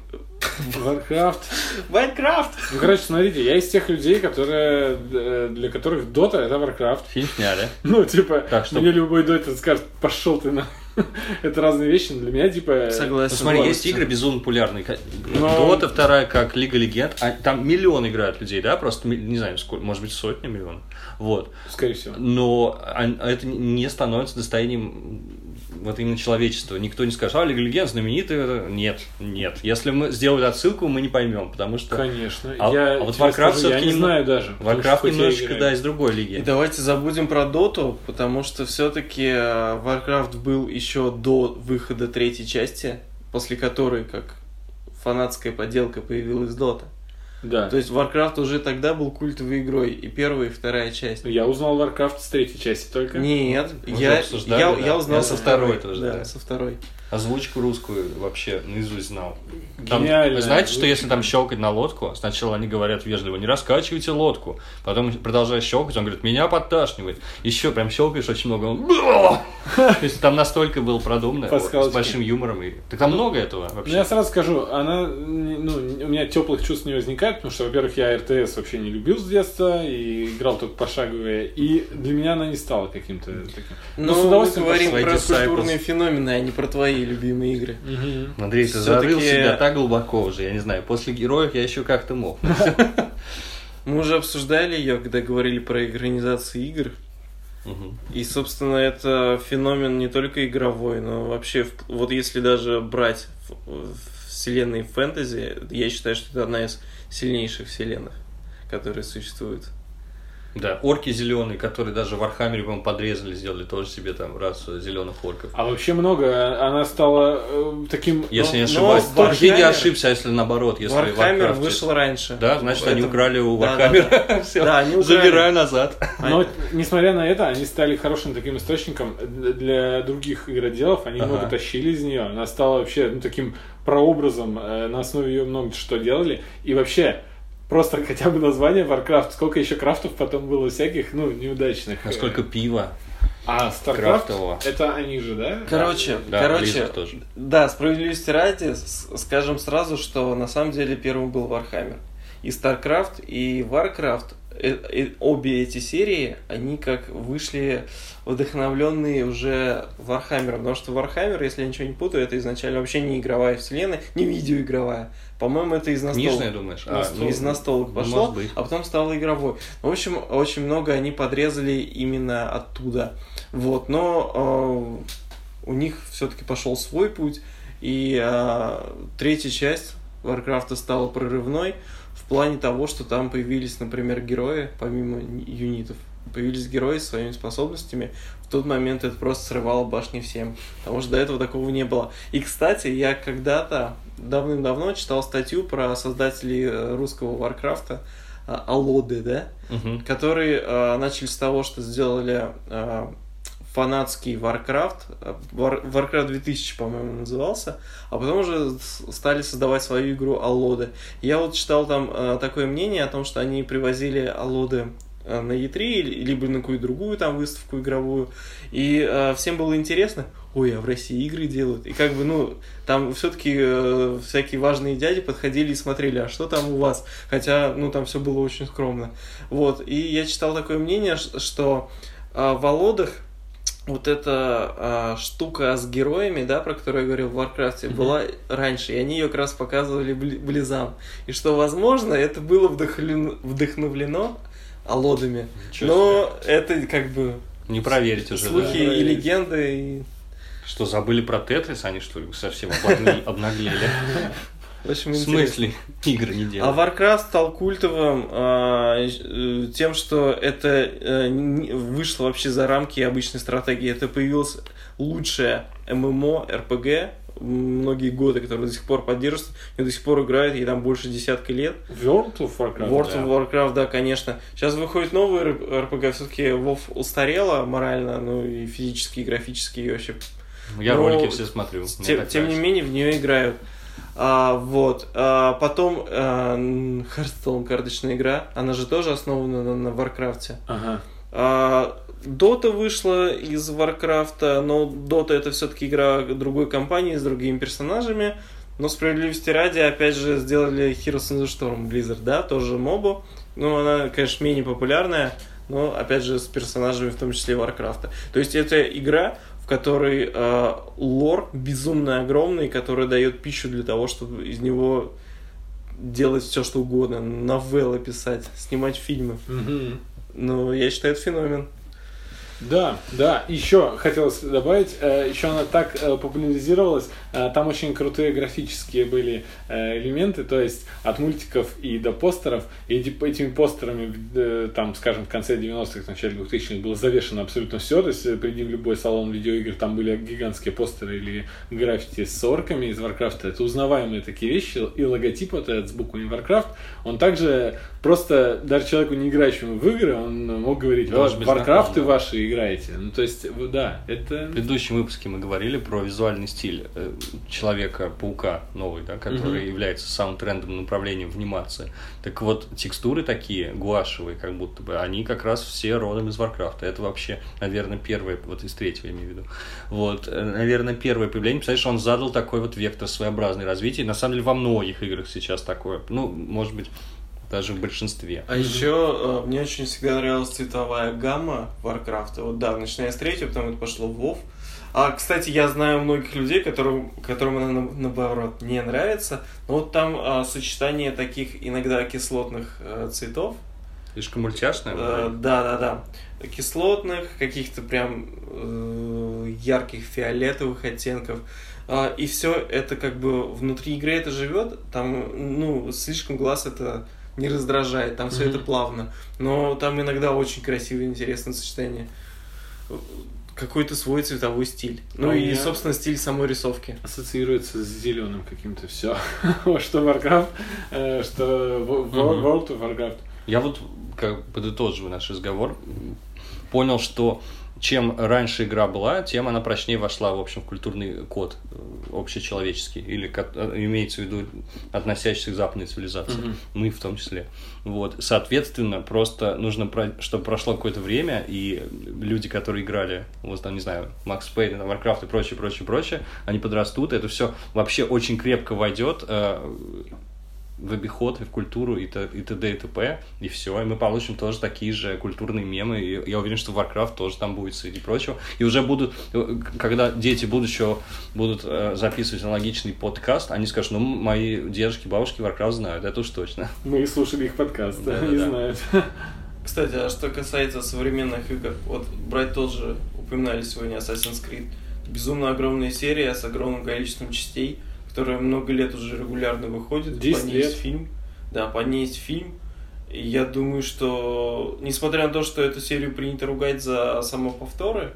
Warcraft. Warcraft! Ну, короче, смотрите, я из тех людей, которые, э, для которых Dota это Warcraft. Фильм сняли. <laughs> Ну, типа, Так что- мне любой Dota скажет, пошел ты на... <laughs> Это разные вещи, но для меня, типа... Согласен. Ну, смотри, есть игры безумно популярные. Но- Дота вторая, как Лига Легенд. А там миллион играют людей, да? Просто, не знаю, сколько, может быть, сотни миллионов. Вот. Скорее всего. но он- это не становится достоянием вот именно человечества. Никто не скажет, а Лига Легенд знаменитый. это». Нет, нет. Если мы сделали отсылку, мы не поймем, потому что Конечно. А- я, а вот Warcraft скажу, я не не- знаю даже. Warcraft немножечко, да, из другой И лиги. давайте забудем про Доту, потому что все-таки Warcraft был еще до выхода третьей части, после которой, как фанатская подделка, появилась Дота. Да. То есть Warcraft уже тогда был культовой игрой, и первая, и вторая часть. Я узнал Warcraft с третьей части только. Нет, Мы я, я, да. я узнал Я со второй. тоже, да, да. со второй. Озвучку русскую вообще наизусть знал. Там, Гениально. вы знаете, что если там щелкать на лодку, сначала они говорят вежливо, не раскачивайте лодку. Потом, продолжая щелкать, он говорит, меня подташнивает. Еще прям щелкаешь очень много. Он... <laughs> То есть там настолько было продумано, с большим юмором. И... Так там много этого Ну, вообще. я сразу скажу, она, ну, у меня теплых чувств не возникает, потому что, во-первых, я РТС вообще не любил с детства и играл только пошаговые, и для меня она не стала каким-то таким. Но Но с мы говорим про культурные феномены, а не про твои любимые игры. Мгм. Андрей, ты зарыл себя так глубоко уже, я не знаю, после героев я еще как-то мог. <laughs> Мы уже обсуждали ее, когда говорили про экранизации игр. И, собственно, это феномен не только игровой, но вообще, вот если даже брать вселенной фэнтези, я считаю, что это одна из сильнейших вселенных, которые существуют. Да, орки зеленые, которые даже в Вархаммере, по-моему, подрезали, сделали тоже себе там расу зеленых орков. А вообще много, она стала э, таким... Если не но ошибаюсь, в Warhammer... я ошибся, а если наоборот, если в Warhammer вышел раньше. Да, значит, они Это- украли у Да, да, Вархаммера. <laughs> Все, Да, они украли. забираю назад. Но, несмотря на это, они стали хорошим таким источником для- других игроделов. Они Ага. много тащили из нее. Она стала вообще ну, таким прообразом. э, На основе ее много что делали. И вообще, просто хотя бы название Warcraft. Сколько еще крафтов потом было всяких, ну, неудачных. Насколько пива. А, StarCraft, крафтового. это они же, да? Короче, Да, короче, тоже. да, справедливости ради, скажем сразу, что на самом деле первым был Warhammer. И StarCraft, и Warcraft, э, э, обе эти серии, они как вышли вдохновленные уже Warhammer, потому что Warhammer, если я ничего не путаю, это изначально вообще не игровая вселенная, не видеоигровая. По-моему, это из настолок. Книжная, думаешь? А, Настолок. из настолок пошло, а потом стало игровой. В общем, очень много они подрезали именно оттуда. Вот, но э, у них все-таки пошел свой путь, и э, третья часть Варкрафта стала прорывной в плане того, что там появились, например, герои, помимо юнитов, появились герои с своими способностями. В тот момент это просто срывало башни всем, потому что до этого такого не было. И, кстати, я когда-то давным-давно читал статью про создателей э, русского Варкрафта, э, Аллоды, да? Мгм. которые э, начали с того, что сделали э, фанатский Warcraft, War- Warcraft 2000, по-моему, назывался, а потом уже стали создавать свою игру Аллоды. Я вот читал там э, такое мнение о том, что они привозили Аллоды э, на E3, или- либо на какую-то другую там выставку игровую, и э, всем было интересно, ой, а в России игры делают, и как бы, ну, там все-таки всякие важные дяди подходили и смотрели, а что там у вас, хотя, ну, там все было очень скромно, вот, и я читал такое мнение, что э, в Аллодах вот эта а, штука с героями, да, про которую я говорил в Варкрафте, была раньше, и они ее как раз показывали бли- близзам. И что, возможно, это было вдохновлено, вдохновлено Аллодами. Ничего Но это как бы Не проверить уже, слухи да? и легенды. И... Что, забыли про Тетрис? Они что ли совсем <laughs> обнаглели? В общем, В интересно. смысле? Игры не А делают. Warcraft стал культовым а, э, тем, что это э, вышло вообще за рамки обычной стратегии. Это появилось лучшее ММО, РПГ, многие годы, которые до сих пор поддерживаются, и до сих пор играют, ей там больше десятка лет. World of Warcraft. World да. of Warcraft, да, конечно. Сейчас выходит новый РПГ, все-таки WoW устарела морально, ну и физически, и графически, и вообще Я но ролики все смотрю. мне тем, не менее, в нее играют. А, вот. А, потом а, Hearthstone карточная игра. Она же тоже основана на, на Варкрафте. Ага. А, Dota вышла из Варкрафта, но Dota это все-таки игра другой компании с другими персонажами. Но справедливости ради, опять же, сделали Heroes in the Storm Blizzard, да, тоже мобу. Ну, она, конечно, менее популярная, но, опять же, с персонажами, в том числе Варкрафта. То есть, это игра, в которой э, лор безумно огромный, который дает пищу для того, чтобы из него делать все, что угодно. Новеллы писать, снимать фильмы. Мгм. Ну, я считаю, это феномен. Да, да. Еще хотелось добавить, э, еще она так э, популяризировалась, э, там очень крутые графические были элементы, то есть от мультиков и до постеров. И эти- этими постерами, там, скажем, в конце 90-х, начале 2000-х было завешено абсолютно все. То есть приди в любой салон видеоигр, там были гигантские постеры или граффити с орками из Warcraft. Это узнаваемые такие вещи. И логотип вот этот с буквами Warcraft, он также просто даже человеку, не играющему в игры, он мог говорить, да. ваши играете. Ну, то есть, да, это... В предыдущем выпуске мы говорили про визуальный стиль э, Человека-паука новый, да, который является самым трендовым направлением в анимации. Так вот, текстуры такие, гуашевые, как будто бы, они как раз все родом из Варкрафта. Это вообще, наверное, первое, вот из третьего я имею в виду. Вот, э, наверное, первое появление, представляешь, он задал такой вот вектор своеобразный развития. На самом деле, во многих играх сейчас такое. Ну, может быть, даже в большинстве. А еще мне очень всегда нравилась цветовая гамма Warcraft. Вот да, начиная с третьего, потом это пошло в WoW. А, кстати, я знаю многих людей, которым, которым она на- наоборот не нравится. Но вот там а, сочетание таких иногда кислотных э, цветов. Слишком мультяшное? Э, Да, да, да. Кислотных, каких-то прям э, ярких фиолетовых оттенков. А, И все это как бы внутри игры это живет. Там, ну, слишком глаз это не раздражает. Там все Мгм. это плавно. Но там иногда очень красивое, интересное сочетание. Какой-то свой цветовой стиль. Ну А и, меня- собственно, стиль самой рисовки. ассоциируется с зеленым каким-то все. <laughs> что Warcraft, э, что. World of Warcraft. Я вот, как подытоживаю наш разговор, понял, что чем раньше игра была, тем она прочнее вошла, в общем, в культурный код э, общечеловеческий, или э, имеется в виду относящийся к западной цивилизации, Мгм. мы в том числе. Вот, соответственно, просто нужно, про- чтобы прошло какое-то время, и люди, которые играли, вот там, не знаю, Макс Пейн, Warcraft и прочее, прочее, прочее, они подрастут, и это все вообще очень крепко войдет э, в обиход и в культуру и, т, и т.д. и т.п. И все, и мы получим тоже такие же культурные мемы. И я уверен, что Warcraft тоже там будет среди прочего. И уже будут, э, когда дети будущего будут э, записывать аналогичный подкаст, они скажут, ну, мои дедушки, бабушки Warcraft знают, это уж точно. Мы слушали их подкаст, Да, они да, знают. Кстати, а что касается современных игр, вот брать тоже упоминали сегодня Assassin's Creed. Безумно огромная серия с огромным количеством частей, которая много лет уже регулярно выходит. 10 по ней лет. есть фильм. Да, по ней есть фильм. И я думаю, что, несмотря на то, что эту серию принято ругать за самоповторы,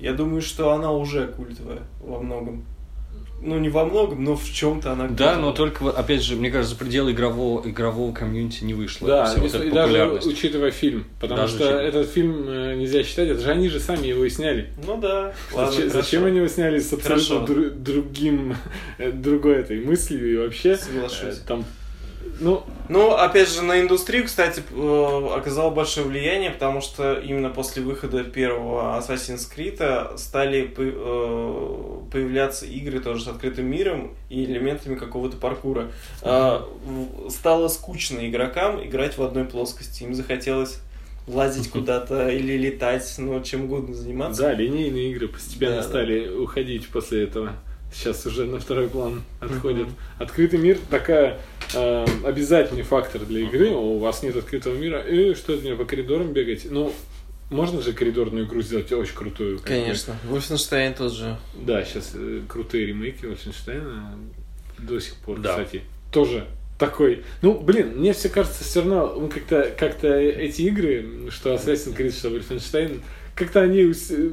я думаю, что она уже культовая во многом. Ну, не во многом, но в чем-то она Да, но только, вот, опять же, мне кажется, за пределы игрового, игрового комьюнити не вышло. Да, вся вот и, эта и даже популярность. учитывая фильм, потому Даже что учитывая. этот фильм э, нельзя считать, это же они же сами его и сняли. Ну да, ладно, зачем, зачем они его сняли с абсолютно дру- другим, <laughs> э, другой этой мыслью и вообще? Соглашусь. э, Там, ну, Ну, опять же, на индустрию, кстати, э, оказало большое влияние, потому что именно после выхода первого Assassin's Creed стали по- э, появляться игры тоже с открытым миром и элементами какого-то паркура. В- Стало скучно игрокам играть в одной плоскости. Им захотелось лазить куда-то или летать, ну, чем угодно заниматься. да, линейные игры постепенно Да, да. стали уходить после этого. Сейчас уже на второй план отходят. Мгм. Открытый мир такая э, обязательный фактор для игры. У вас нет открытого мира. И что это мне по коридорам бегать? Ну, можно же коридорную игру сделать очень крутую. Конечно. Wolfenstein тот же. Да, сейчас крутые ремейки Wolfenstein до сих пор, Да. кстати, тоже такой. Ну, блин, мне все кажется, все равно ну, как-то как эти игры, что Assassin's Creed, что Wolfenstein, как-то они э,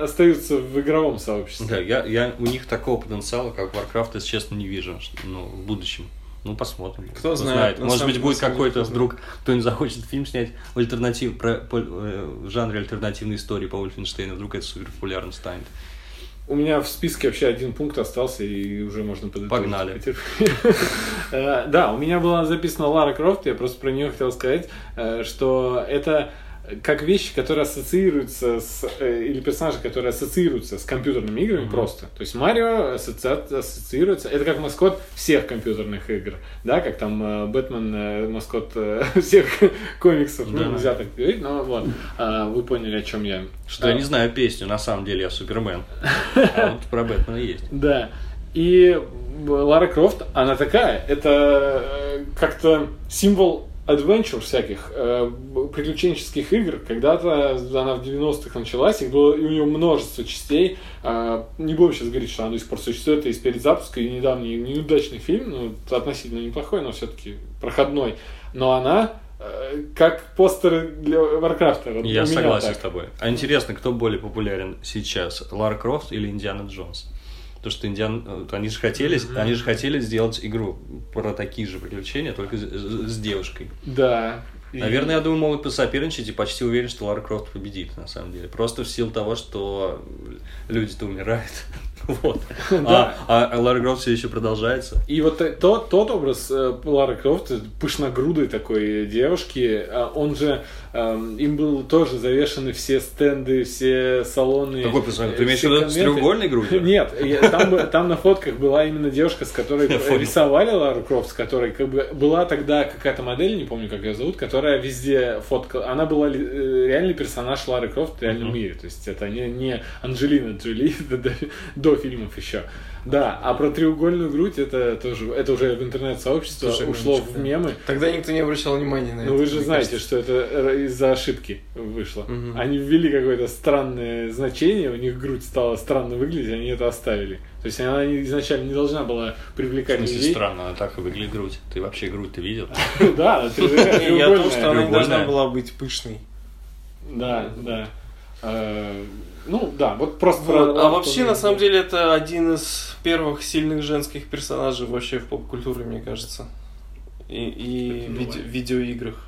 остаются в игровом сообществе. Да, я, я у них такого потенциала, как Warcraft, если честно, не вижу ну, в будущем. Ну, посмотрим. Кто знает, на Может самом- быть, будет какой-то кто вдруг кто-нибудь захочет фильм снять в альтернатив про, по- э, в жанре альтернативной истории по Вольфенштейну. Вдруг это супер популярно станет. У меня в списке вообще один пункт остался, и уже можно подытожить. Погнали. <laughs> Э, Да, у меня была записана Лара Крофт, я просто про нее хотел сказать, э, что это как вещи, которые ассоциируются с... э, или персонажи, которые ассоциируются с компьютерными играми просто. То есть Марио ассоци- ассоциируется... Это как маскот всех компьютерных игр. Да, как там э, Бэтмен э, маскот <laughs> всех комиксов. Да. Ну, нельзя так говорить, но вот. А, Вы поняли, о чем я. Что я не знаю песню, на самом деле я Супермен. <laughs> А вот про Бэтмена есть. Да. И Лара Крофт, она такая, это как-то символ adventure всяких, э, приключенческих игр. Когда-то она в 90-х началась, их было, и у нее множество частей. Э, не будем сейчас говорить, что она до сих пор существует, это из перезапуска, и недавний неудачный фильм, ну, относительно неплохой, но все-таки проходной. Но она э, как постеры для Варкрафта. Вот Я согласен так. с тобой. А интересно, кто более популярен сейчас? Лара Крофт или Индиана Джонс? Потому что Индиан... они же хотели, они же хотели сделать игру про такие же приключения, только с, с девушкой. Да. И- Наверное, я думаю, могут посоперничать и почти уверен, что Лара Крофт победит, на самом деле. Просто в силу того, что люди-то умирают. <laughs> Вот. <laughs> Да. А, а Лара Крофт все еще продолжается. И вот э, тот, тот образ э, Лары Крофт, э, пышногрудой такой девушки, он же, им был тоже завешены все стенды, все салоны. Какой? Ты э, имеешь в виду с треугольной грудью? <laughs> Нет, там, на фотках была именно девушка, с которой <laughs> рисовали Лару Крофт, с которой как бы была тогда какая-то модель, не помню, как ее зовут, которая везде фоткала. Она была э, реальный персонаж Лары Крофт в реальном мире. То есть это не, не Анджелина Джоли <laughs> до фильмов еще. Да, а про треугольную грудь это тоже, это уже в интернет-сообщество ушло в мемы. Тогда никто не обращал внимания на это. Ну вы же знаете, кажется. что это э, из-за ошибки вышло. Мгм. Они ввели какое-то странное значение, у них грудь стала странно выглядеть, они это оставили. То есть она изначально не должна была В привлекать смысле, людей. странно, она так и выглядит грудь. Ты вообще грудь ты видел? <laughs> Да, <laughs> треугольная, Я том, что она не должна была быть пышной. Да, да. Ну да, вот просто Вот. про А вообще, на самом деле, это один из первых сильных женских персонажей вообще в поп-культуре, мне кажется. И, и Ну, виде- видеоиграх.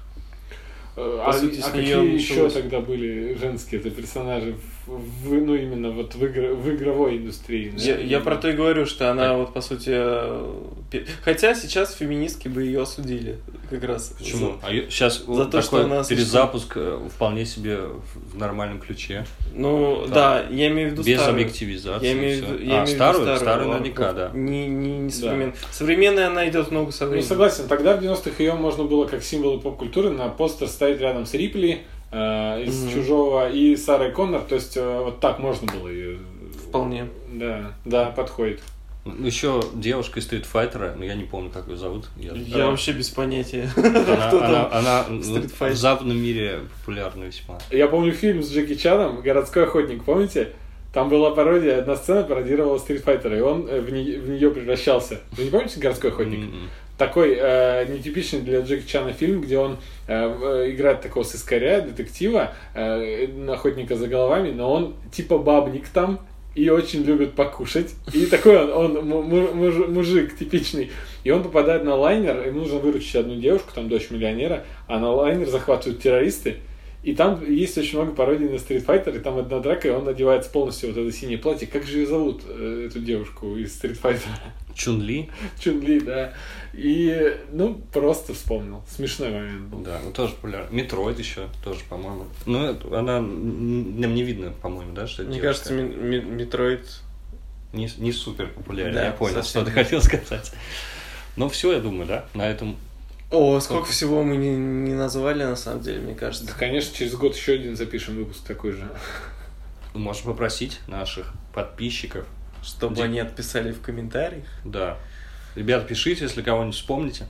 Э, по А, сути, а какие еще тогда были женские это персонажи в, в- ну именно вот в, игр- в игровой индустрии? Я, да? я про то и говорю, что она вот по сути... э, Хотя сейчас феминистки бы ее осудили как раз. Почему? А сейчас за то, что она слишком- перезапуск э, вполне себе в нормальном ключе. Ну, Да. да, я имею в виду Без старую. объективизации. Я имею в виду, я а, имею старую? Старую Лару наверняка, да. Не, не, не Да. современная. Современная она идет много со Ну, временем. согласен, тогда в 90-х ее можно было как символы поп-культуры на постер ставить рядом с Рипли э, из Мгм. «Чужого» и Сарой Коннор, то есть э, вот так можно было ее... Вполне. Да, да, подходит. Еще девушка из Street Fighter, но я не помню, как ее зовут. Я- Я вообще без понятия. Она, <laughs> Кто она, там? она в западном мире популярна весьма. Я помню фильм с Джеки Чаном «Городской охотник», помните? Там была пародия, одна сцена пародировала Street Fighter, и он э, в, не- в нее превращался. Вы не помните «Городской охотник»? М-м. Такой э, нетипичный для Джеки Чана фильм, где он э, э, играет такого сыскаря, детектива, э, охотника за головами, но он типа бабник там и очень любит покушать. И <laughs> такой он, он му- му- муж- мужик типичный. И он попадает на лайнер, ему нужно выручить одну девушку, там дочь миллионера, а на лайнер захватывают террористы. И там есть очень много пародий на Street Fighter, и там одна драка, и он надевается полностью вот это синее платье. Как же ее зовут, э, эту девушку из Street Fighter? Чун Ли, Чун-Ли, да. И, ну, просто вспомнил. Смешной момент был. да, ну тоже популярна. Metroid еще тоже, по-моему. Ну, это- она нам не видно, по-моему, да, что это Мне девушка. кажется, Ми- Ми- Metroid... не, не супер популярен. Да, я понял, что ты хотел сказать. Ну, все, я думаю, да, на этом. О, сколько всего мы не, не назвали, на самом деле, мне кажется. Да, конечно, через год еще один запишем выпуск такой же. Можем попросить наших подписчиков. Чтобы Ди- они отписали в комментариях. Да. Ребята, пишите, если кого-нибудь вспомните.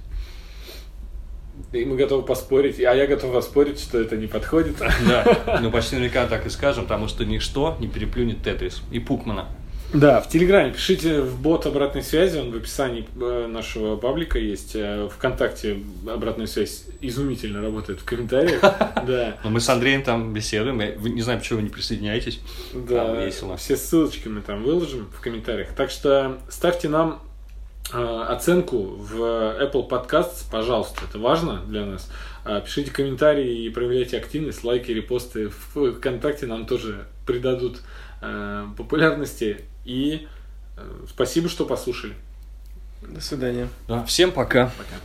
И мы готовы поспорить, а я готов поспорить, что это не подходит. Да, ну почти наверняка так и скажем, потому что ничто не переплюнет Тетрис и Пукмана. Да, в Телеграме пишите в бот обратной связи, он в описании э, нашего паблика есть. э, Вконтакте обратная связь изумительно работает в комментариях. <laughs> Да, Но мы с Андреем там беседуем. Вы- не знаю, почему вы не присоединяетесь. да, весело. все ссылочки мы там выложим в комментариях. Так что ставьте нам э, оценку в Apple Podcasts, пожалуйста, это важно для нас. Пишите комментарии и проявляйте активность, лайки, репосты в ВКонтакте нам тоже придадут популярности. И э, спасибо, что послушали. До свидания. Да, всем пока. Пока.